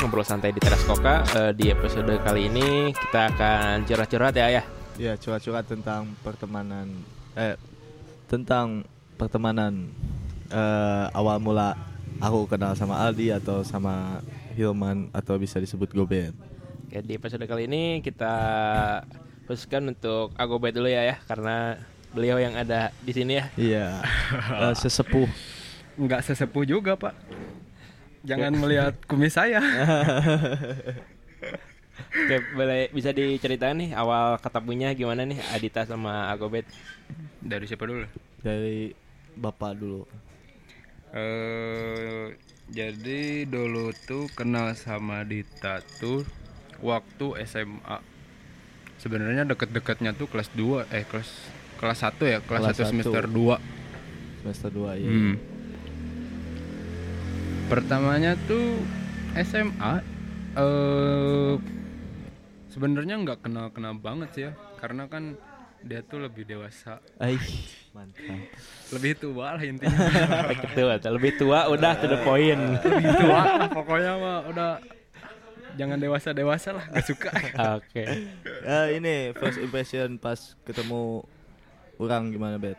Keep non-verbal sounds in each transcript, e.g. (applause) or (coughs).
Ngobrol Santai di Teras Koka Eh, Di episode kali ini kita akan curhat-curhat ya ya Ya, curhat-curhat tentang pertemanan eh tentang pertemanan eh awal mula aku kenal sama Aldi atau sama Hilman atau bisa disebut Goben. Oke, Di episode kali ini kita khususkan untuk Agobet dulu ya ya Karena beliau yang ada di sini ya Iya. (laughs) eh, sesepuh. Nggak sesepuh juga pak Jangan melihat kumis saya (laughs) Oke, boleh bisa diceritain nih awal ketemunya gimana nih Adita sama Agobet Dari siapa dulu? Dari Bapak dulu. eh jadi dulu tuh kenal sama Dita tuh waktu SMA Sebenarnya deket-deketnya tuh kelas 2 Eh kelas kelas 1 ya Kelas, Kelas 1 satu. semester 2 Semester 2 ya. Hmm. Pertamanya tuh SMA eh sebenarnya nggak kenal-kenal banget sih ya karena kan dia tuh lebih dewasa Ai, mantap. (laughs) lebih tua lah intinya Gitu, lebih tua udah to the point lebih tua lah pokoknya mah udah jangan dewasa dewasa lah gak suka (laughs) Oke Eh, ini first impression pas ketemu orang gimana, Bet?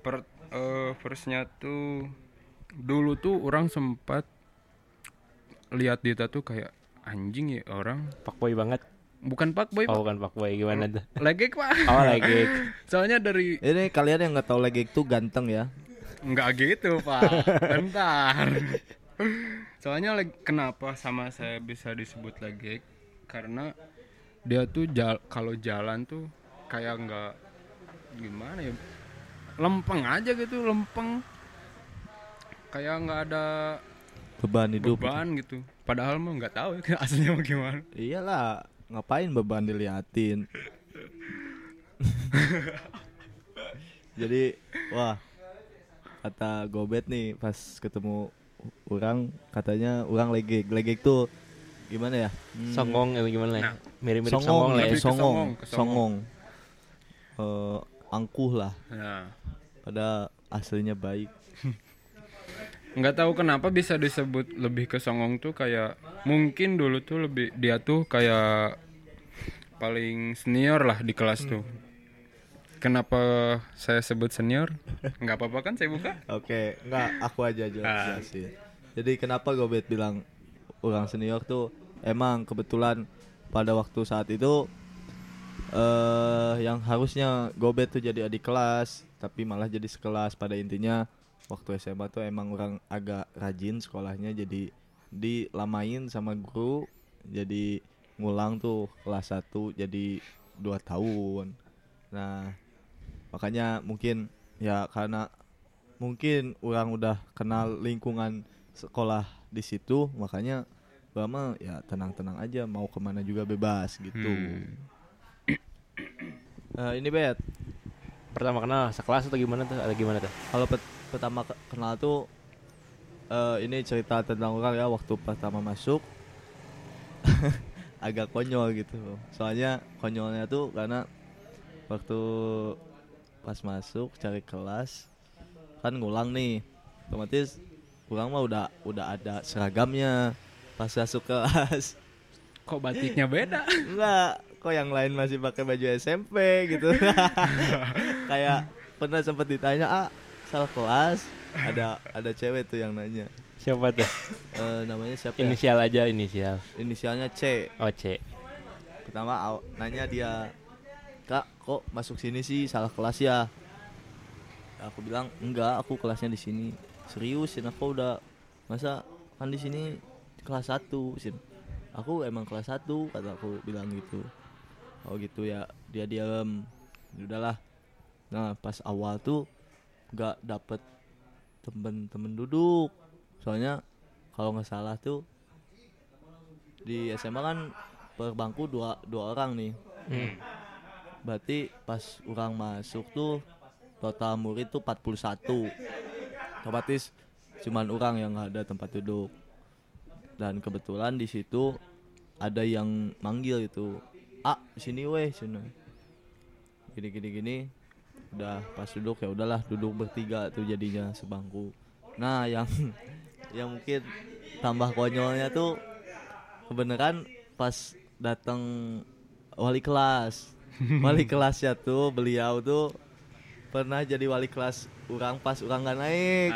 per eh, firstnya tuh dulu tuh orang sempat lihat Dita tuh kayak anjing ya orang. Fuckboy banget. Bukan pak boy Oh bukan fuckboy gimana tuh? (laughs) Legek pak. Oh lagi (laughs) soalnya dari Ini kalian yang nggak tahu lagi itu ganteng ya. Nggak gitu pak. (laughs) Bentar. Soalnya leg- kenapa sama saya bisa disebut legek? Karena dia tuh jal kalau jalan tuh kayak nggak gimana ya? Lempeng aja gitu lempeng kayak nggak ada Beban hidup. beban gitu padahal mah nggak tahu ya (laughs) aslinya mah gimana Iyalah, ngapain beban diliatin? (laughs) Jadi, wah, kata Gobet nih pas ketemu orang katanya orang legek. Legek tuh gimana ya? Hmm, Songong atau gimana ya Nah, Mirip-mirip songong, songong lah ya, ya songong, songong, ke songong. songong. Eh, angkuh lah, nah pada aslinya baik. Nggak tahu kenapa bisa disebut lebih ke songong tuh kayak mungkin dulu tuh lebih dia tuh kayak paling senior lah di kelas tuh kenapa saya sebut senior nggak apa-apa kan saya buka Oke, enggak aku aja Ah. jelasin. Jadi kenapa Gobet bilang orang senior tuh emang kebetulan pada waktu saat itu eh yang harusnya Gobet tuh jadi adik kelas, tapi malah jadi sekelas pada intinya waktu SMA tuh emang orang agak rajin sekolahnya jadi dilamain sama guru jadi ngulang tuh kelas 1 jadi dua tahun. Nah, makanya mungkin ya karena mungkin orang udah kenal lingkungan sekolah di situ makanya gua mah ya tenang-tenang aja mau ke mana juga bebas gitu. Eh, ini bet Pertama kenal sekelas atau gimana tuh? Ada gimana tuh? Kalau pertama ke- kenal tuh eh, ini cerita tentang orang ya waktu pertama masuk. (laughs) Agak konyol gitu. Soalnya konyolnya tuh karena waktu pas masuk cari kelas kan ngulang nih. Otomatis kurang mah udah udah ada seragamnya pas masuk kelas. (laughs) Kok batiknya beda? Enggak kok yang lain masih pakai baju SMP gitu. (laughs) Kayak pernah sempat ditanya ah salah kelas ada ada cewek tuh yang nanya. Siapa tuh? Eh, namanya siapa ya? Inisial aja inisial. Inisialnya C. Oh C. Pertama aw- nanya dia kak kok masuk sini sih? Salah kelas ya? Aku bilang enggak aku kelasnya di sini. Serius Sin? Aku udah masa kan di sini kelas 1 Sin? Aku emang kelas 1 kata aku bilang gitu. Oh gitu ya dia diam udahlah. Nah pas awal tuh nggak dapet temen-temen duduk. Soalnya kalau nggak salah tuh di SMA kan per bangku dua dua orang nih. Hmm. berarti pas orang masuk tuh total murid tuh 41 otomatis cuman orang yang nggak ada tempat duduk. Dan kebetulan di situ ada yang manggil itu ah sini weh sini. Gini gini gini udah pas duduk ya udahlah duduk bertiga tuh jadinya sebangku. Nah yang (laughs) yang mungkin tambah konyolnya tuh kebenaran pas datang wali kelas. Wali (laughs) kelasnya tuh beliau tuh pernah jadi wali kelas orang pas orang nggak naik.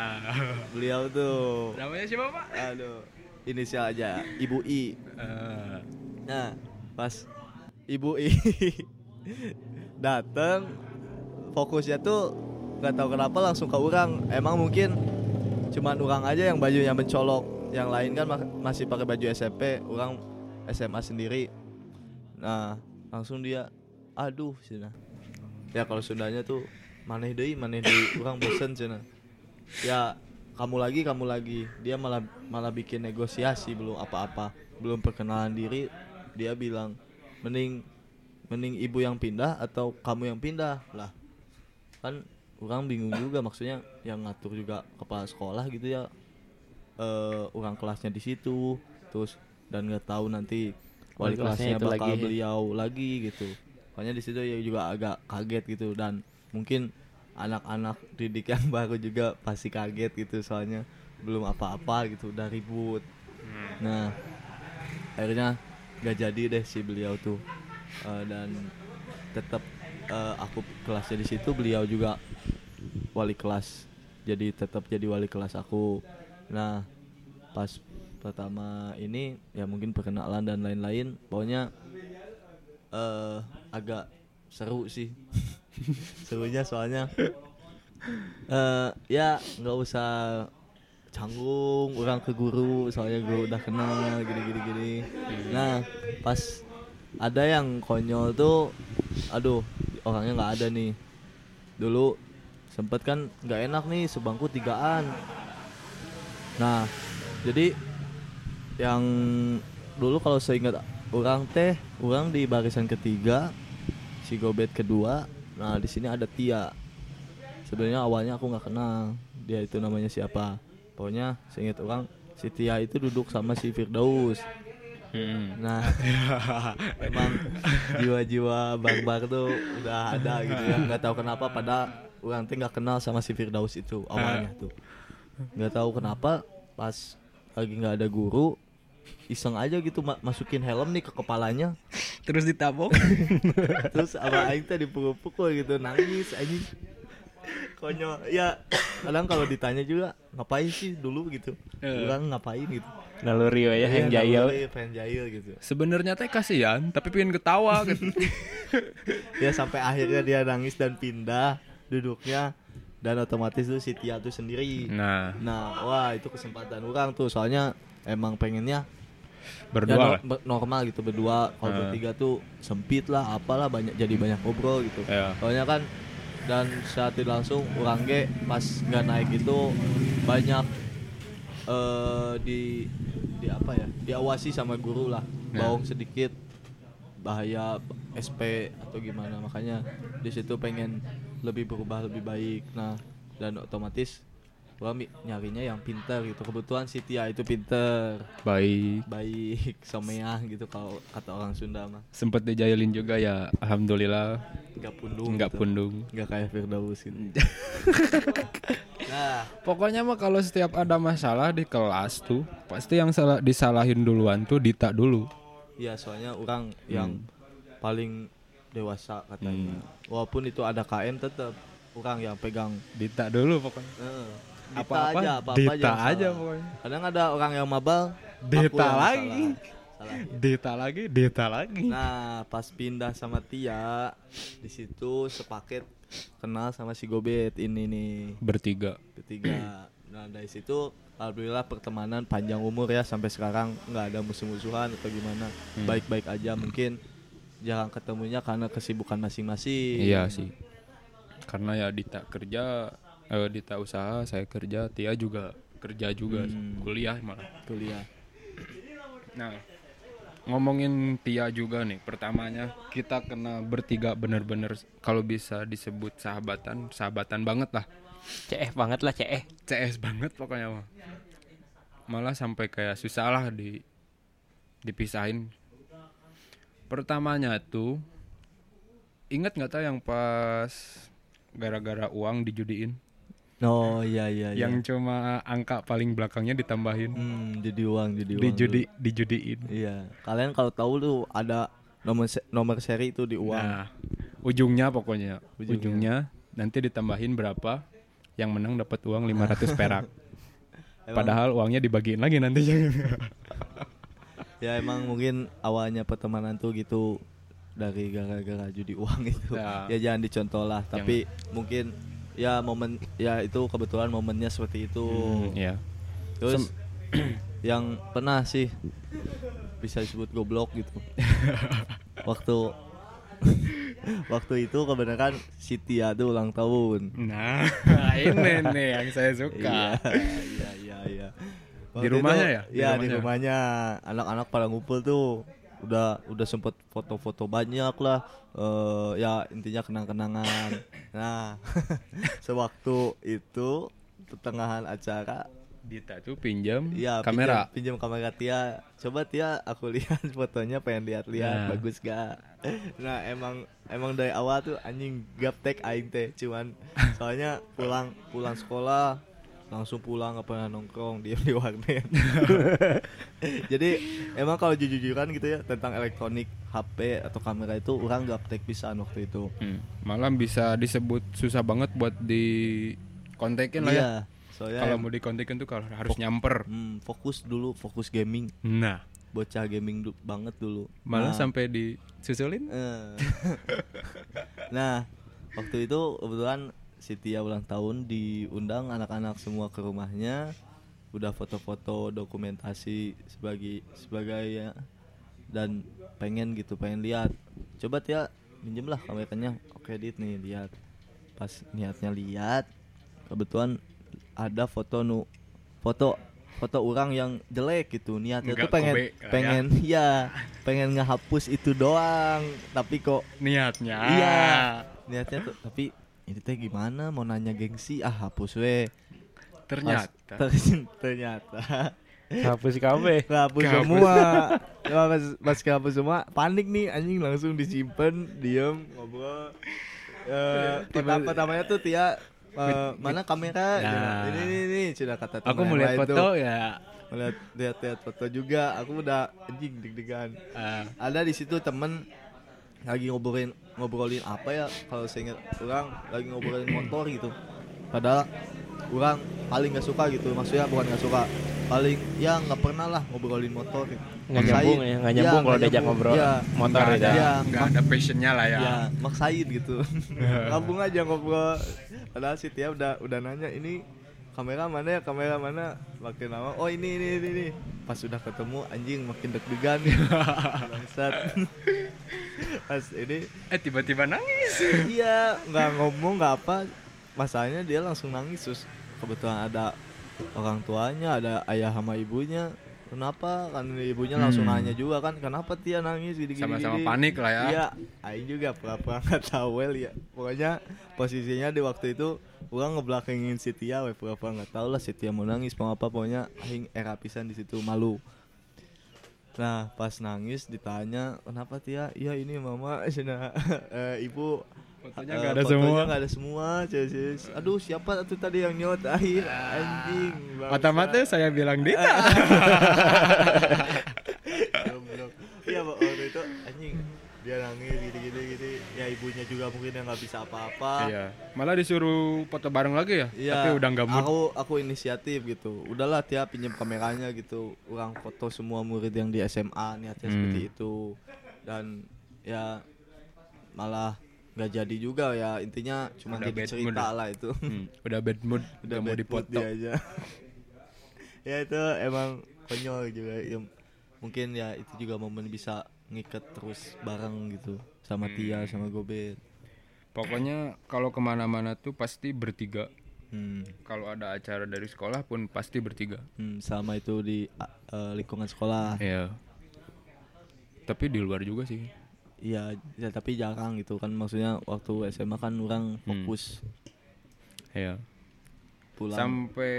Beliau tuh. Namanya siapa pak? aduh inisial aja ibu i. Eh, Nah, pas ibu I (laughs) dateng fokusnya tuh nggak tahu kenapa langsung ke orang. Emang mungkin cuman orang aja yang bajunya mencolok. Yang lain kan ma- masih pakai baju SMP, orang SMA sendiri. Nah, langsung dia aduh cina. Ya kalau Sundanya tuh maneh deui, maneh deui, orang bosen cina. Ya kamu lagi, kamu lagi. Dia malah malah bikin negosiasi belum apa-apa, belum perkenalan diri. Dia bilang mending mending ibu yang pindah atau kamu yang pindah lah. Kan orang bingung juga maksudnya yang ngatur juga kepala sekolah gitu ya. Eh orang kelasnya di situ, terus dan nggak tahu nanti Wali wali kelasnya kelasnya itu bakal lagi beliau lagi gitu. Makanya di situ ya juga agak kaget gitu dan mungkin anak-anak didik yang (laughs) baru juga pasti kaget gitu soalnya belum apa-apa gitu udah ribut. Nah, akhirnya gak jadi deh si beliau tuh Eh, dan tetap eh, aku kelasnya di situ beliau juga wali kelas. Jadi tetap jadi wali kelas aku. Nah pas pertama ini ya mungkin perkenalan dan lain-lain. Pokoknya eh agak seru sih. (laughs) Serunya soalnya eh ya nggak usah canggung orang ke guru soalnya guru udah kenal gini gini gini. Nah pas ada yang konyol tuh aduh orangnya nggak ada nih. Dulu sempet kan nggak enak nih sebangku tigaan. Nah jadi yang dulu kalau seingat orang teh orang di barisan ketiga si gobet kedua nah di sini ada Tia. Sebenarnya awalnya aku nggak kenal dia itu namanya siapa. Pokoknya seingat orang si Tia itu duduk sama si Firdaus hmm. nah (laughs) emang jiwa-jiwa barbar tuh udah ada gitu ya. Nggak tahu kenapa pada orang teh nggak kenal sama si Firdaus itu awalnya tuh. Nggak tahu kenapa pas lagi nggak ada guru iseng aja gitu ma- masukin helm nih ke kepalanya. Terus ditabok. (laughs) terus abang aing teh dipukul-pukul gitu nangis anjing konyol. Ya kadang kalau ditanya juga ngapain sih dulu? gitu. Orang ngapain? gitu. Naluri we ya yang Iya, jahil. naluri, pengen jahil gitu. Sebenarnya teh kasihan, tapi pengen ketawa gitu. (laughs) ya sampai akhirnya dia nangis dan pindah duduknya dan otomatis tuh si Tia tuh sendiri. Nah, nah wah itu kesempatan orang tuh. Soalnya emang pengennya ya berdua no- lah. ber- normal gitu berdua. Kalau Eh. bertiga tuh sempit lah apalah banyak jadi banyak ngobrol gitu. Ya. soalnya kan dan saat itu langsung orang ge pas nggak naik itu banyak eh di di apa ya diawasi sama guru lah. Bawang sedikit bahaya SP atau gimana. Makanya di situ pengen lebih berubah lebih baik. Nah dan otomatis gua nyarinya yang pinter gitu kebetulan si Tia itu pinter Baik. baik (laughs) someah gitu kalau kata orang Sunda mah Sempet dijailin juga ya, alhamdulillah nggak pundung nggak gitu. pundung. nggak kayak Firdaus gitu (laughs) nah Pokoknya mah kalau setiap ada masalah di kelas tuh, pasti yang salah disalahin duluan tuh Dita dulu. ya soalnya orang yang paling dewasa katanya walaupun itu ada KM tetap orang yang pegang Dita dulu pokoknya. Dita Apa-apa, aja apa Dita aja aja pokoknya. kadang ada orang yang mabal yang lagi. salah. Salah. Dita lagi, Dita lagi. Nah, pas pindah sama Tia, di situ sepaket kenal sama si Gobet ini nih Bertiga. ketiga. Nah, dari situ alhamdulillah pertemanan panjang umur ya sampai sekarang nggak ada musuh-musuhan atau gimana. Hmm. Baik-baik aja mungkin jarang ketemunya karena kesibukan masing-masing. Iya sih. Karena ya Dita kerja, eh, Dita usaha, saya kerja, Tia juga kerja juga, Hmm. kuliah malah. Kuliah. Nah, ngomongin Tia juga nih, pertamanya kita kena bertiga bener-bener kalau bisa disebut sahabatan, sahabatan banget lah. CF banget lah CF. CS banget pokoknya mah. Malah sampai kayak susah lah di dipisahin. Pertamanya tuh inget nggak tau yang pas gara-gara uang dijudiin Oh iya iya iya. yang cuma angka paling belakangnya ditambahin Hmm, jadi uang, jadi uang. dijudi tuh. dijudiin. Iya. Kalian kalau tahu tuh ada nomor se- nomor seri itu di uang. Nah, ujungnya pokoknya Ujungnya. ujungnya. nanti ditambahin berapa yang menang dapat uang 500 perak. (laughs) Padahal uangnya dibagiin lagi nantinya. (laughs) ya emang mungkin awalnya pertemanan tuh gitu dari gara-gara judi uang itu. Ya. Ya, jangan dicontoh lah, tapi mungkin ya momen ya itu kebetulan momennya seperti itu. Hmm, ya. Terus (clears throat) yang pernah sih bisa disebut goblok gitu. (laughs) waktu (laughs) waktu itu kebenaran si Tia tuh ulang tahun. Nah, (laughs) ini nih yang saya suka. Iya iya iya. Di Waktu rumahnya itu- ya? Di Iya di rumahnya. rumahnya. Anak-anak pada ngumpul tuh. Udah udah sempet foto-foto banyak lah. Eh ya intinya kenang-kenangan. Nah, (laughs) sewaktu itu pertengahan acara Dita tuh pinjam Iya, kamera. Pinjam, pinjam kamera Tia. Coba Tia, aku lihat (laughs) fotonya pengen lihat-lihat Nah. bagus gak? (laughs) Nah, emang emang dari awal tuh anjing gaptek aing teh, cuman soalnya pulang pulang sekolah langsung pulang nggak pernah nongkrong diam di warnet. (laughs) Jadi emang kalau jujur-jujuran gitu ya tentang elektronik HP atau kamera itu orang gaptek pisan waktu itu. Hmm, Malah bisa disebut susah banget buat di kontekin lah ya. Iya, soalnya Kalau mau dikontekin tuh kalau harus nyamper. hmm, fokus dulu, fokus gaming, Nah, bocah gaming du- banget dulu. malah Nah. sampai disusulin. Eh. (laughs) nah, waktu itu kebetulan si Tia ulang tahun diundang anak-anak semua ke rumahnya. Udah foto-foto dokumentasi sebagai sebagai ya dan pengen gitu, pengen lihat. Coba Tia minjem lah kameranya. Oke, Dit nih lihat. Pas niatnya lihat, kebetulan ada foto nu foto foto orang yang jelek gitu niatnya tuh pengen kobe ya. pengen ya pengen ngehapus itu doang tapi kok Niatnya. iya niatnya tuh tapi ini teh gimana mau nanya gengsi ah hapus we Pas- Ternyata. (laughs) ter- ternyata Hapus kabeh. kehapus Kehapus. semua pas pas kehapus semua panik nih anjing langsung disimpan diem ngobrol Eh, Tiba- pertama pertamanya tuh Tia eh, mana kamera Nah. Ini ini ini sudah kata Aku teman mau yang lihat lain foto tuh. ya. melihat lihat lihat foto juga aku udah anjing deg-degan Ah, ada di situ temen lagi ngobrolin ngobrolin apa ya kalau saya ingat orang lagi ngobrolin motor gitu padahal orang paling nggak suka gitu maksudnya bukan nggak suka paling ya nggak pernah lah ngobrolin motor gitu. Nggak nyambung ya, nggak nyambung kalau nggak diajak ngobrol ya, motor nggak gitu. ada, Ya, nggak ada passionnya lah ya. ya maksain gitu (laughs) ngabung aja ngobrol padahal si Tia udah udah nanya ini kamera mana ya kamera mana? Makin lama oh ini ini ini, ini. pas sudah ketemu anjing makin deg-degan. (laughs) Bangsat. Pas ini. Eh tiba-tiba nangis. iya nggak ngomong nggak apa. Masalahnya dia langsung nangis terus kebetulan ada orang tuanya ada ayah sama ibunya kenapa kan ibunya langsung Hmm. nanya juga kan kenapa Tia nangis gini gini Sama-sama gini?" panik lah ya. iya Aing juga pura-pura (laughs) nggak tahu well ya pokoknya posisinya di waktu itu orang ngebelakangin si Tia we pura-pura nggak tahu lah si Tia mau nangis mau apa pokoknya Aing era pisan di situ malu Nah pas nangis ditanya kenapa Tia? Iya ini mama, cina (laughs) eh, ibu Fotonya nggak ada fotonya semua. nggak ada semua. Aduh siapa tuh tadi yang nyot akhir anjing. bangsa. Mata-mata saya bilang Dita. (laughs) Goblok. Iya Pak, waktu itu anjing dia nangis gini-gini gini. Ya ibunya juga mungkin yang nggak bisa apa-apa. Iya. Malah disuruh foto bareng lagi ya. Iya, Tapi udah nggak mood. Aku aku inisiatif gitu. Udahlah Tia pinjam kameranya gitu. Orang foto semua murid yang di SMA niatnya Hmm. seperti itu. Dan ya malah nggak jadi juga ya intinya cuma Udah jadi cerita mood. lah itu. Hmm, (laughs) udah bad mood, Udah udah mau bad mood dipoto. dia aja. (laughs) ya itu emang konyol juga. Ya, mungkin ya itu juga momen bisa ngikat terus bareng gitu sama Tia sama Gobet. Pokoknya kalau ke mana-mana tuh pasti bertiga. Hmm. Kalau ada acara dari sekolah pun pasti bertiga. Hmm, sama itu di eh, lingkungan sekolah. Iya. Tapi di luar juga sih. Iya, ya, tapi jarang gitu kan maksudnya waktu SMA kan orang fokus Iya. pulang. Sampai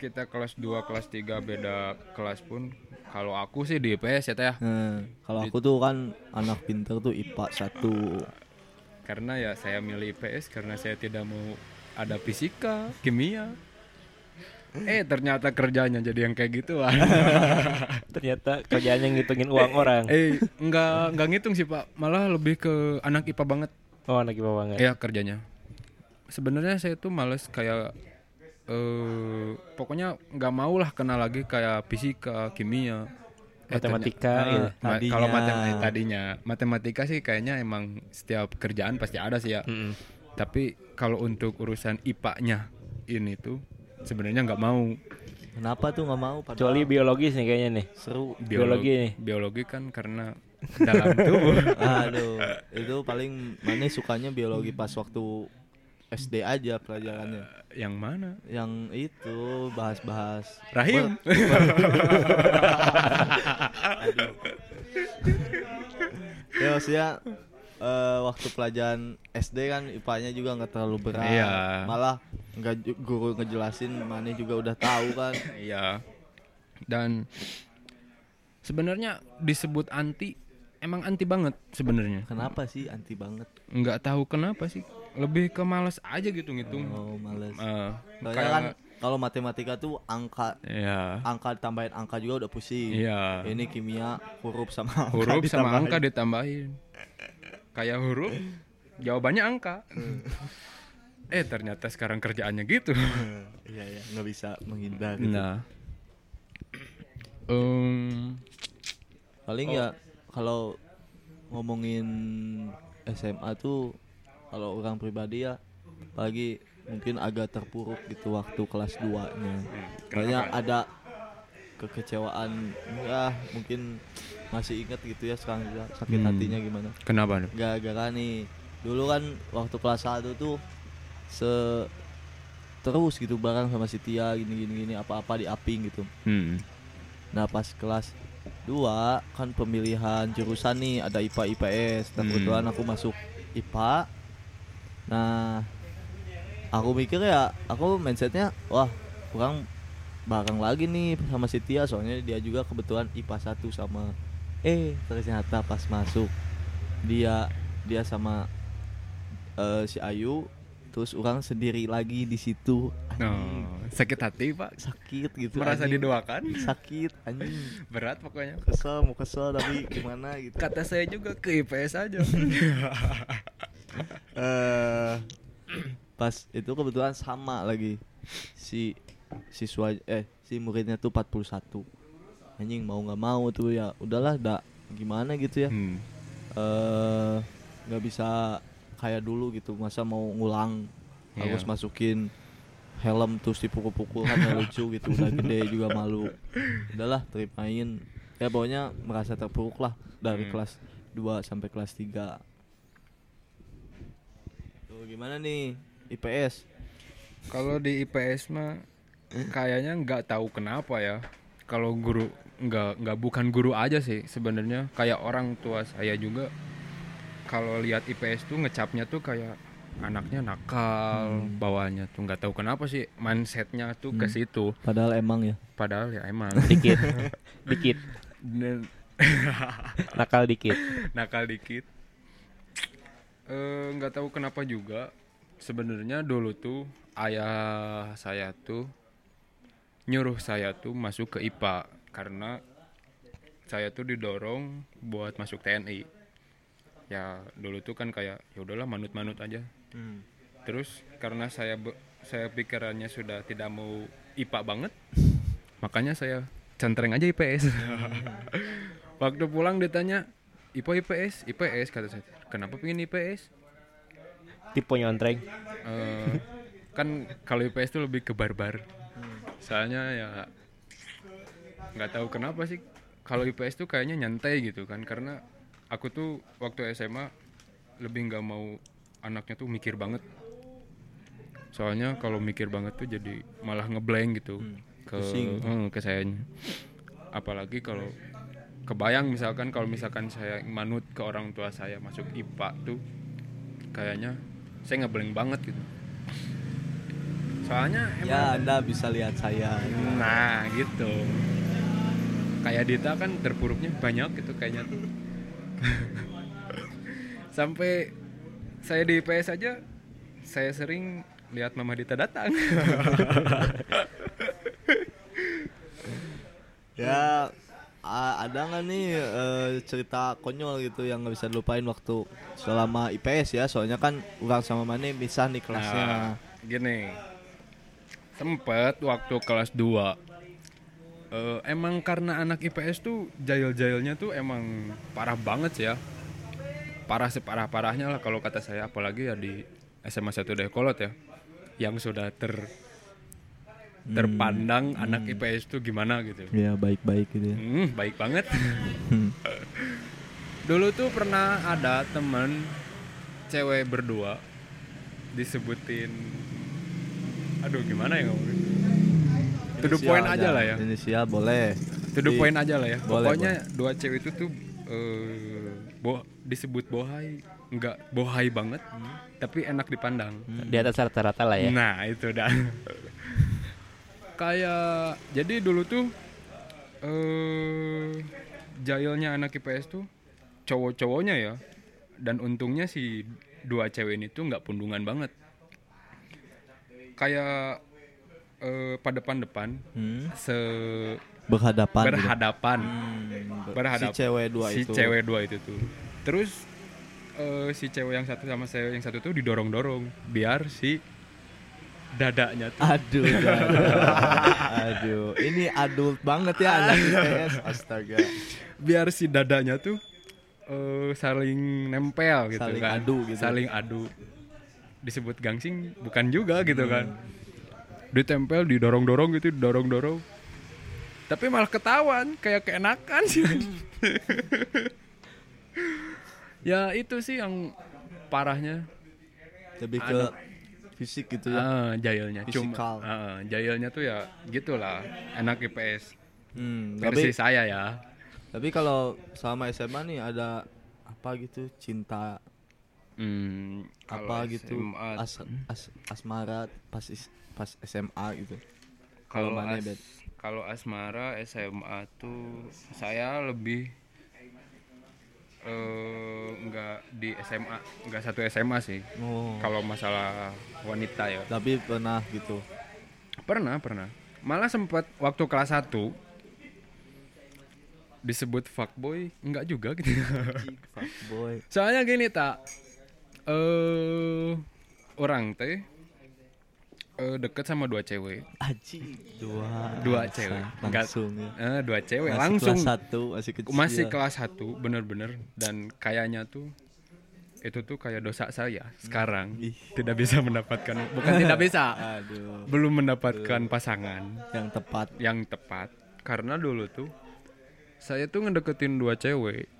kita kelas 2, kelas 3 beda kelas pun kalau aku sih di IPS ya teh ya. Nah, kalau aku tuh kan anak pinter tuh IPA 1. Karena ya saya milih IPS karena saya tidak mau ada fisika kimia eh ternyata kerjanya jadi yang kayak gitu (laughs) Ternyata kerjaannya ngitungin uang orang. eh nggak nggak ngitung sih pak malah lebih ke anak ipa banget Oh, anak ipa banget. ya kerjanya sebenarnya saya tuh males kayak eh pokoknya nggak mau lah kenal lagi kayak fisika kimia Eh, Matematika. Ah, ma- Tadinya. kalau matematika tadinya matematika sih kayaknya emang setiap kerjaan pasti ada sih ya Mm-mm. tapi kalau untuk urusan IPA-nya ini tuh sebenarnya nggak mau Kenapa tuh nggak mau? Padahal Kecuali biologis nih kayaknya nih. seru. Biologi nih. biologi kan karena (laughs) dalam tubuh Aduh, itu paling mana sukanya biologi pas waktu SD aja pelajarannya. yang mana Yang itu bahas-bahas rahim (laughs) ya maksudnya eh, waktu pelajaran SD kan IPA-nya juga nggak terlalu berat. Iya. Malah nggak guru ngejelasin mana juga udah tahu kan. (laughs) Iya. Dan sebenarnya disebut anti emang anti banget sebenarnya. Kenapa sih anti banget? Nggak tahu kenapa sih. Lebih ke males aja gitu ngitung. Oh, males. Soalnya kayak- kan kalau matematika tuh angka Iya. angka tambahin angka juga udah pusing. Iya. Ini kimia huruf sama (laughs) angka Huruf sama ditambahin. angka ditambahin. Kayak huruf jawabannya angka. eh ternyata sekarang kerjaannya gitu. Iya ya, nggak bisa menghindar. Gitu. nah. Em, Paling ya kalau ngomongin SMA tuh kalau orang pribadi ya pagi mungkin agak terpuruk gitu waktu kelas 2-nya. Soalnya ada kekecewaan ya mungkin masih ingat gitu ya sekarang juga sakit Hmm. hatinya gimana. kenapa nih? Gara-gara nih dulu kan waktu kelas 1 tuh se terus gitu bareng sama si Tia gini gini gini apa-apa di aping gitu. Hmm. Nah pas kelas 2 kan pemilihan jurusan nih ada IPA IPS. Dan Hmm. kebetulan aku masuk IPA. Nah aku mikir ya aku mindsetnya wah kurang bareng lagi nih sama si Tia soalnya dia juga kebetulan IPA 1 sama eh ternyata pas masuk dia dia sama eh, si Ayu terus orang sendiri lagi di situ Oh, sakit hati pak. sakit gitu Merasa anjing. didoakan. sakit anjing (laughs) Berat pokoknya. kesel mau kesel tapi gimana gitu Kata saya juga ke IPS aja. (laughs) eh pas itu kebetulan sama lagi si siswa eh si muridnya tuh 41 anjing mau nggak mau tuh ya udahlah dak gimana gitu ya Hmm. eh nggak bisa kayak dulu gitu masa mau ngulang harus Iya. masukin helm terus dipukul-pukul kan (laughs) lucu gitu udah gede juga malu udahlah terimain ya pokoknya merasa terpuruk lah dari Hmm. kelas 2 sampai kelas 3 tuh gimana nih IPS Kalau di IPS mah kayaknya nggak tahu kenapa ya. Kalau guru nggak nggak bukan guru aja sih sebenarnya kayak orang tua saya juga kalau lihat IPS tuh ngecapnya tuh kayak anaknya nakal bawahnya tuh nggak tahu kenapa sih mindsetnya tuh ke Hmm. situ padahal emang ya padahal ya emang Dikit. (laughs) dikit. (laughs) Nakal dikit. nakal dikit Eh, nggak tahu kenapa juga sebenarnya dulu tuh ayah saya tuh nyuruh saya tuh masuk ke IPA karena saya tuh didorong buat masuk TNI ya dulu tuh kan kayak ya udahlah manut-manut aja. Terus karena saya saya pikirannya sudah tidak mau IPA banget makanya saya centreng aja IPS (laughs) waktu pulang ditanya IPA IPS IPS kata saya. Kenapa pengen IPS Tipe nyontreng. Eh, kan kalau IPS tuh lebih ke barbar. Soalnya ya nggak tahu kenapa sih. Kalau IPS tuh kayaknya nyantai gitu kan karena aku tuh waktu SMA lebih nggak mau anaknya tuh mikir banget. Soalnya kalau mikir banget tuh jadi malah ngeblank gitu ke pusing. eh, ke sayanya apalagi kalau kebayang misalkan kalau misalkan saya manut ke orang tua saya masuk IPA tuh kayaknya saya ngeblank banget gitu. Soalnya emang ya anda bisa lihat saya. Nah gitu Kayak Dita kan terpuruknya banyak gitu kayaknya tuh (laughs) Sampai saya di IPS aja Saya sering lihat Mama Dita datang. (laughs) Ya ada nggak nih eh, cerita konyol gitu yang nggak bisa dilupain waktu selama IPS ya soalnya kan orang sama Mane misah nih kelasnya Nah, gini. Sempet waktu kelas 2 eh, emang karena anak IPS tuh jail-jailnya tuh emang parah banget sih ya. Parah separah-parahnya lah kalau kata saya apalagi ya di SMA 1 Dekolot ya. Yang sudah ter terpandang anak IPS tuh gimana gitu. ya baik-baik gitu ya Hmm, baik banget. (laughs) Dulu tuh pernah ada temen cewek berdua disebutin aduh gimana ya ngomongin to the Inisial point aja lah ya inisial boleh to the Di- point aja lah ya Boleh, pokoknya dua cewek itu tuh eh, bo disebut bohai nggak bohai banget tapi enak dipandang Di atas rata-rata lah ya. Nah itu dah. (laughs) Kayak jadi dulu tuh eh jailnya anak IPS tuh cowok-cowoknya ya. Dan untungnya si dua cewek ini tuh nggak pundungan banget. Kayak eh pada depan-depan Hmm, se berhadapan gitu. berhadapan. Hmm, ber- Berhadap si cewek dua si itu. cewek dua itu tuh. Terus eh, si cewek yang satu sama cewek yang satu tuh didorong-dorong biar si dadanya tuh aduh aduh, (laughs) aduh. Ini adult banget ya anak IPS astaga. Biar si dadanya tuh eh, saling nempel gitu Saling kan. adu gitu. saling adu. Disebut gangsing bukan juga gitu kan ditempel didorong dorong gitu didorong dorong tapi malah ketahuan kayak keenakan sih. (laughs) Ya itu sih yang parahnya. Lebih ke fisik gitu ya. Ah jailnya cuma Fisikal. ah, jailnya tuh ya gitulah. Enak IPS hmm, versi tapi saya ya. tapi kalau sama SMA nih ada apa gitu cinta? Hmm, apa gitu? As, as- asmara pas is- pas SMA gitu. Kalau mana, as- kalau asmara SMA tuh saya lebih eh nggak di SMA nggak satu SMA sih. Oh. Kalau masalah wanita ya. Tapi pernah gitu? Pernah pernah. Malah sempat waktu kelas 1 disebut fuckboy nggak juga gitu. (laughs) Boy soalnya gini tak eh orang teh eh, deket sama dua cewek. Aji. Dua dua cewek. langsung ya. eh, dua cewek. Masih langsung. kelas satu masih kecil. Masih kelas 1 bener-bener. Dan kayaknya tuh itu tuh kayak dosa saya sekarang. Ih. tidak bisa mendapatkan bukan tidak bisa. Aduh. Belum mendapatkan pasangan. Yang tepat. Yang tepat. Karena dulu tuh saya tuh ngedeketin dua cewek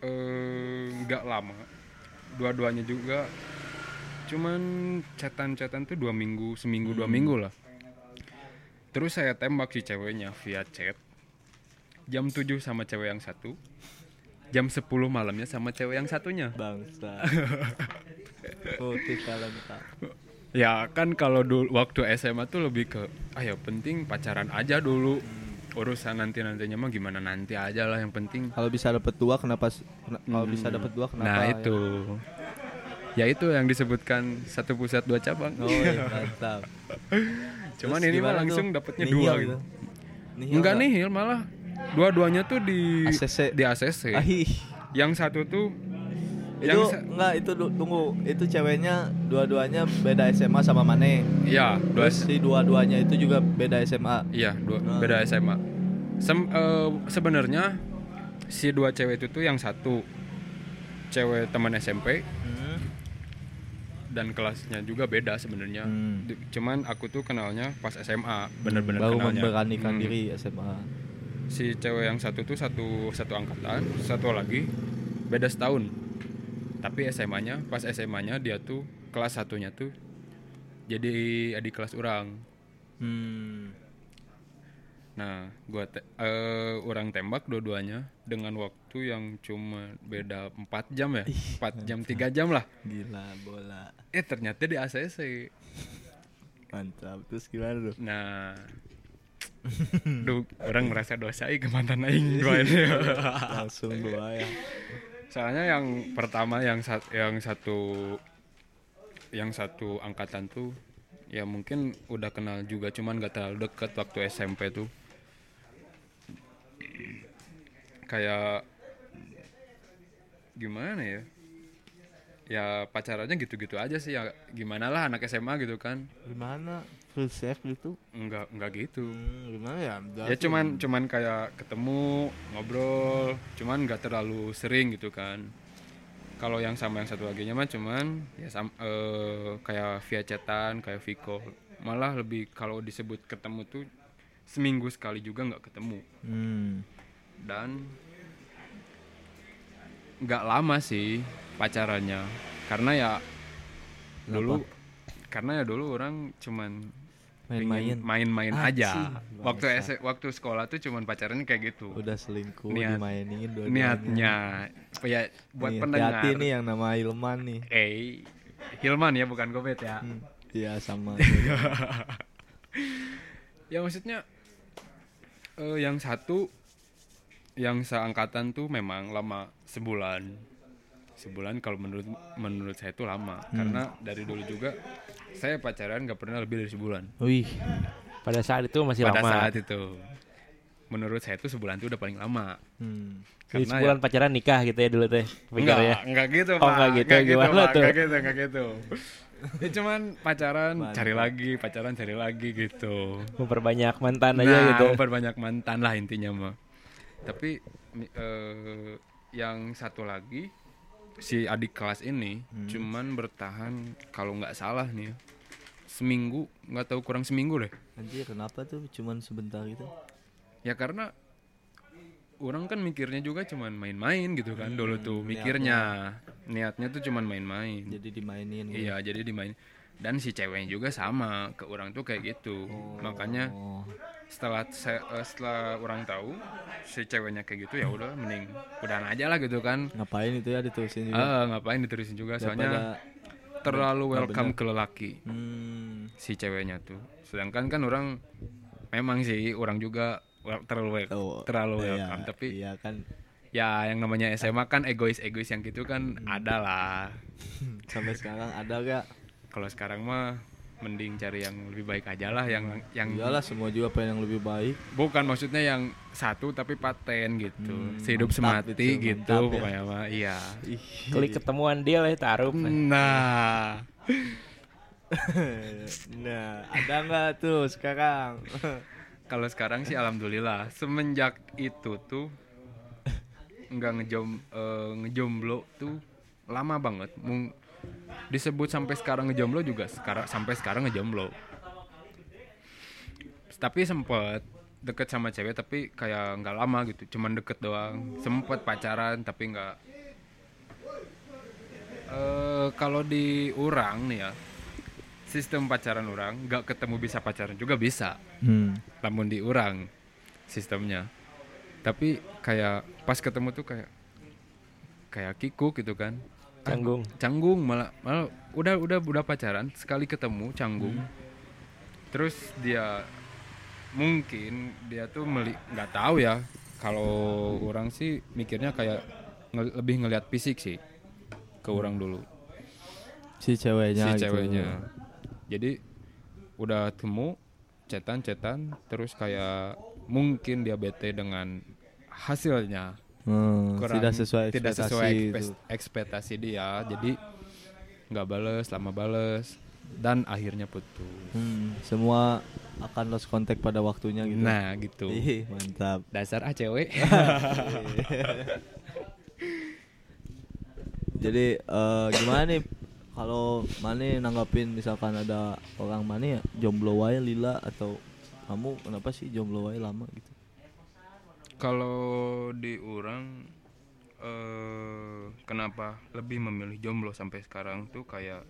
eh, nggak lama. Dua-duanya juga cuman chatan-chatan tuh dua minggu seminggu dua minggu lah. Terus saya tembak si ceweknya via chat. Jam 7 sama cewek yang satu. Jam 10 malamnya sama cewek yang satunya. Bangsa (laughs) putih talenta Ya kan kalau dulu waktu SMA tuh lebih ke ah ya penting pacaran aja dulu. Urusan nanti nantinya mah gimana nanti aja lah yang penting. kalau bisa dapat dua kenapa kalau bisa dapat dua kenapa nah itu. Ya itu yang disebutkan satu pusat dua cabang. oh iya, mantap (laughs) Cuman Terus ini mah langsung Nihil dua gitu. gitu. Nihil Enggak nggak? nihil malah dua-duanya tuh di ACC. di ACC. Ahih. Yang satu tuh itu yang sa- enggak itu tunggu itu ceweknya dua-duanya beda SMA sama Mane iya dua terus si dua-duanya itu juga beda SMA Iya, dua, Ah. beda SMA. Sem, eh, sebenarnya si dua cewek itu tuh yang satu cewek teman SMP dan kelasnya juga beda sebenarnya. Hmm. Cuman aku tuh kenalnya pas SMA, bener-bener baru kenalnya. memberanikan Hmm. diri SMA Si cewek yang satu tuh satu satu angkatan, satu lagi beda setahun. Tapi SMA-nya, pas SMA-nya dia tuh kelas satunya tuh jadi adik kelas orang. hmm. Nah, gua te- eh, orang tembak dua-duanya dengan waktu yang cuma beda 4 jam ya. 4 jam 3 jam lah. gila bola Eh ternyata di ACC. mantap terus gimana tuh Nah, (laughs) Duh, orang merasa dosa ke mantan aing gua ini. (laughs) langsung dua ya Soalnya yang pertama yang sat- yang satu yang satu angkatan tuh ya mungkin udah kenal juga cuman gak terlalu deket waktu SMP tuh kayak gimana ya ya pacarannya gitu-gitu aja sih ya gimana lah anak SMA gitu kan Gimana? Full safe gitu? enggak enggak gitu Hmm, gimana ya? ya cuman cuman kayak ketemu ngobrol cuman nggak terlalu sering gitu kan kalau yang sama yang satu lagi mah cuman ya sam, eh, kayak via chatan kayak Viko malah lebih kalau disebut ketemu tuh seminggu sekali juga nggak ketemu Hmm. Dan nggak lama sih pacarannya karena ya dulu karena ya dulu orang cuman Main-main. main-main aja Anjing, waktu S- waktu sekolah tuh cuman pacarannya kayak gitu Udah selingkuh, Niat- dimainin dua niatnya ya buat nih, pendengar hati-hati nih yang nama Hilman nih. eh Hilman ya bukan Gobet ya Hmm. Iya sama. (laughs) ya maksudnya eh, yang satu yang seangkatan tuh memang lama sebulan sebulan kalau menurut menurut saya itu lama Hmm. karena dari dulu juga saya pacaran nggak pernah lebih dari sebulan Wih, Pada saat itu masih pada lama. saat itu menurut saya itu sebulan itu udah paling lama hmm. Jadi sebulan pacaran nikah gitu ya dulu teh. Enggak, ya. enggak gitu, Oh, Pak. enggak gitu. Enggak Gimana Pak. tuh? Enggak gitu, enggak gitu. Ya cuman pacaran, Mantap. cari lagi, pacaran cari lagi gitu. Memperbanyak mantan nah, aja gitu. memperbanyak mantan lah intinya mah. Tapi eh, yang satu lagi si adik kelas ini Hmm. cuman bertahan kalau nggak salah nih ya, seminggu nggak tahu kurang seminggu deh Anjir kenapa tuh cuman sebentar gitu? ya karena orang kan mikirnya juga cuman main-main gitu kan dulu Hmm, tuh mikirnya niatnya tuh cuman main-main Jadi dimainin gitu. Iya, jadi dimain dan si ceweknya juga sama ke orang tuh kayak gitu. Makanya Oh. Setelah saya eh, setelah orang tahu si ceweknya kayak gitu ya udah mending udahan aja lah gitu kan. Ngapain itu ya diterusin juga? Ah, ngapain diterusin juga soalnya terlalu welcome ke lelaki Hmm. si ceweknya tuh. Sedangkan kan orang memang sih orang juga terlalu wel- Oh, terlalu iya, welcome tapi iya kan ya yang namanya SMA kan egois-egois yang gitu kan ada lah. (laughs) sampai sekarang ada gak? Kalau sekarang mah mending cari yang lebih baik aja lah yang yang Iyalah semua juga pengen yang lebih baik. bukan maksudnya yang satu tapi paten gitu Hmm, sehidup mantap semati itu, gitu ya. pokoknya mah iya. Klik ketemuan dia lah taruh. nah (laughs) nah, ada nggak tuh sekarang? (laughs) kalau sekarang sih alhamdulillah semenjak itu tuh nggak ngejom eh, ngejomblo tuh lama banget Mung- disebut sampai sekarang ngejomblo juga sekarang sampai sekarang ngejomblo. Tapi sempet deket sama cewek tapi kayak nggak lama gitu cuman deket doang. Sempet pacaran tapi nggak. Eh kalau di orang nih ya sistem pacaran orang nggak ketemu bisa pacaran juga bisa. Hmm. namun di orang sistemnya. Tapi kayak pas ketemu tuh kayak kayak kikuk gitu kan Canggung. canggung malah malah udah udah udah pacaran sekali ketemu canggung terus dia mungkin dia tuh meli nggak tahu ya kalau orang sih mikirnya kayak nge- lebih ngelihat fisik sih ke orang dulu Si ceweknya. si gitu. ceweknya jadi udah temu cetan-cetan terus kayak mungkin dia bete dengan hasilnya Hmm, kurang tidak sesuai tidak ekspektasi sesuai ekspektasi dia jadi nggak bales lama bales dan akhirnya putus Hmm, semua akan lost contact pada waktunya gitu. nah gitu mantap. dasar ah cewek (laughs) Jadi eh, gimana nih kalau Mane nanggapin misalkan ada orang Mane ya jomblo wae lila atau kamu kenapa sih jomblo wae lama gitu? Kalau di orang eh kenapa lebih memilih jomblo sampai sekarang tuh kayak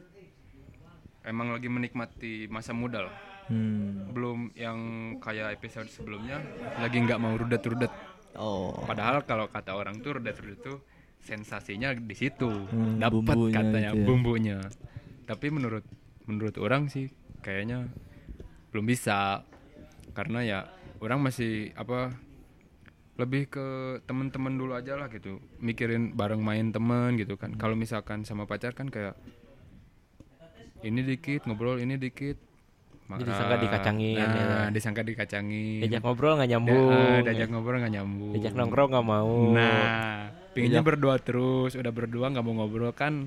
emang lagi menikmati masa muda lah Hmm. belum yang kayak episode sebelumnya lagi nggak mau rudet-rudet Oh. padahal kalau kata orang tuh rudet-rudet tuh sensasinya di situ Hmm, dapat katanya gitu ya. bumbunya tapi menurut menurut orang sih kayaknya belum bisa karena ya orang masih apa lebih ke teman-teman dulu aja lah gitu. Mikirin bareng main temen gitu kan. Kalau misalkan sama pacar kan kayak ini dikit ngobrol ini dikit. Jadi disangka dikacangin, nah, ya. disangka dikacangin. Diajak ngobrol nggak Da- nyambung. eh, diajak ngobrol nggak nyambung. Diajak nongkrong nggak mau. nah pinginnya berdua terus. Udah berdua nggak mau ngobrol kan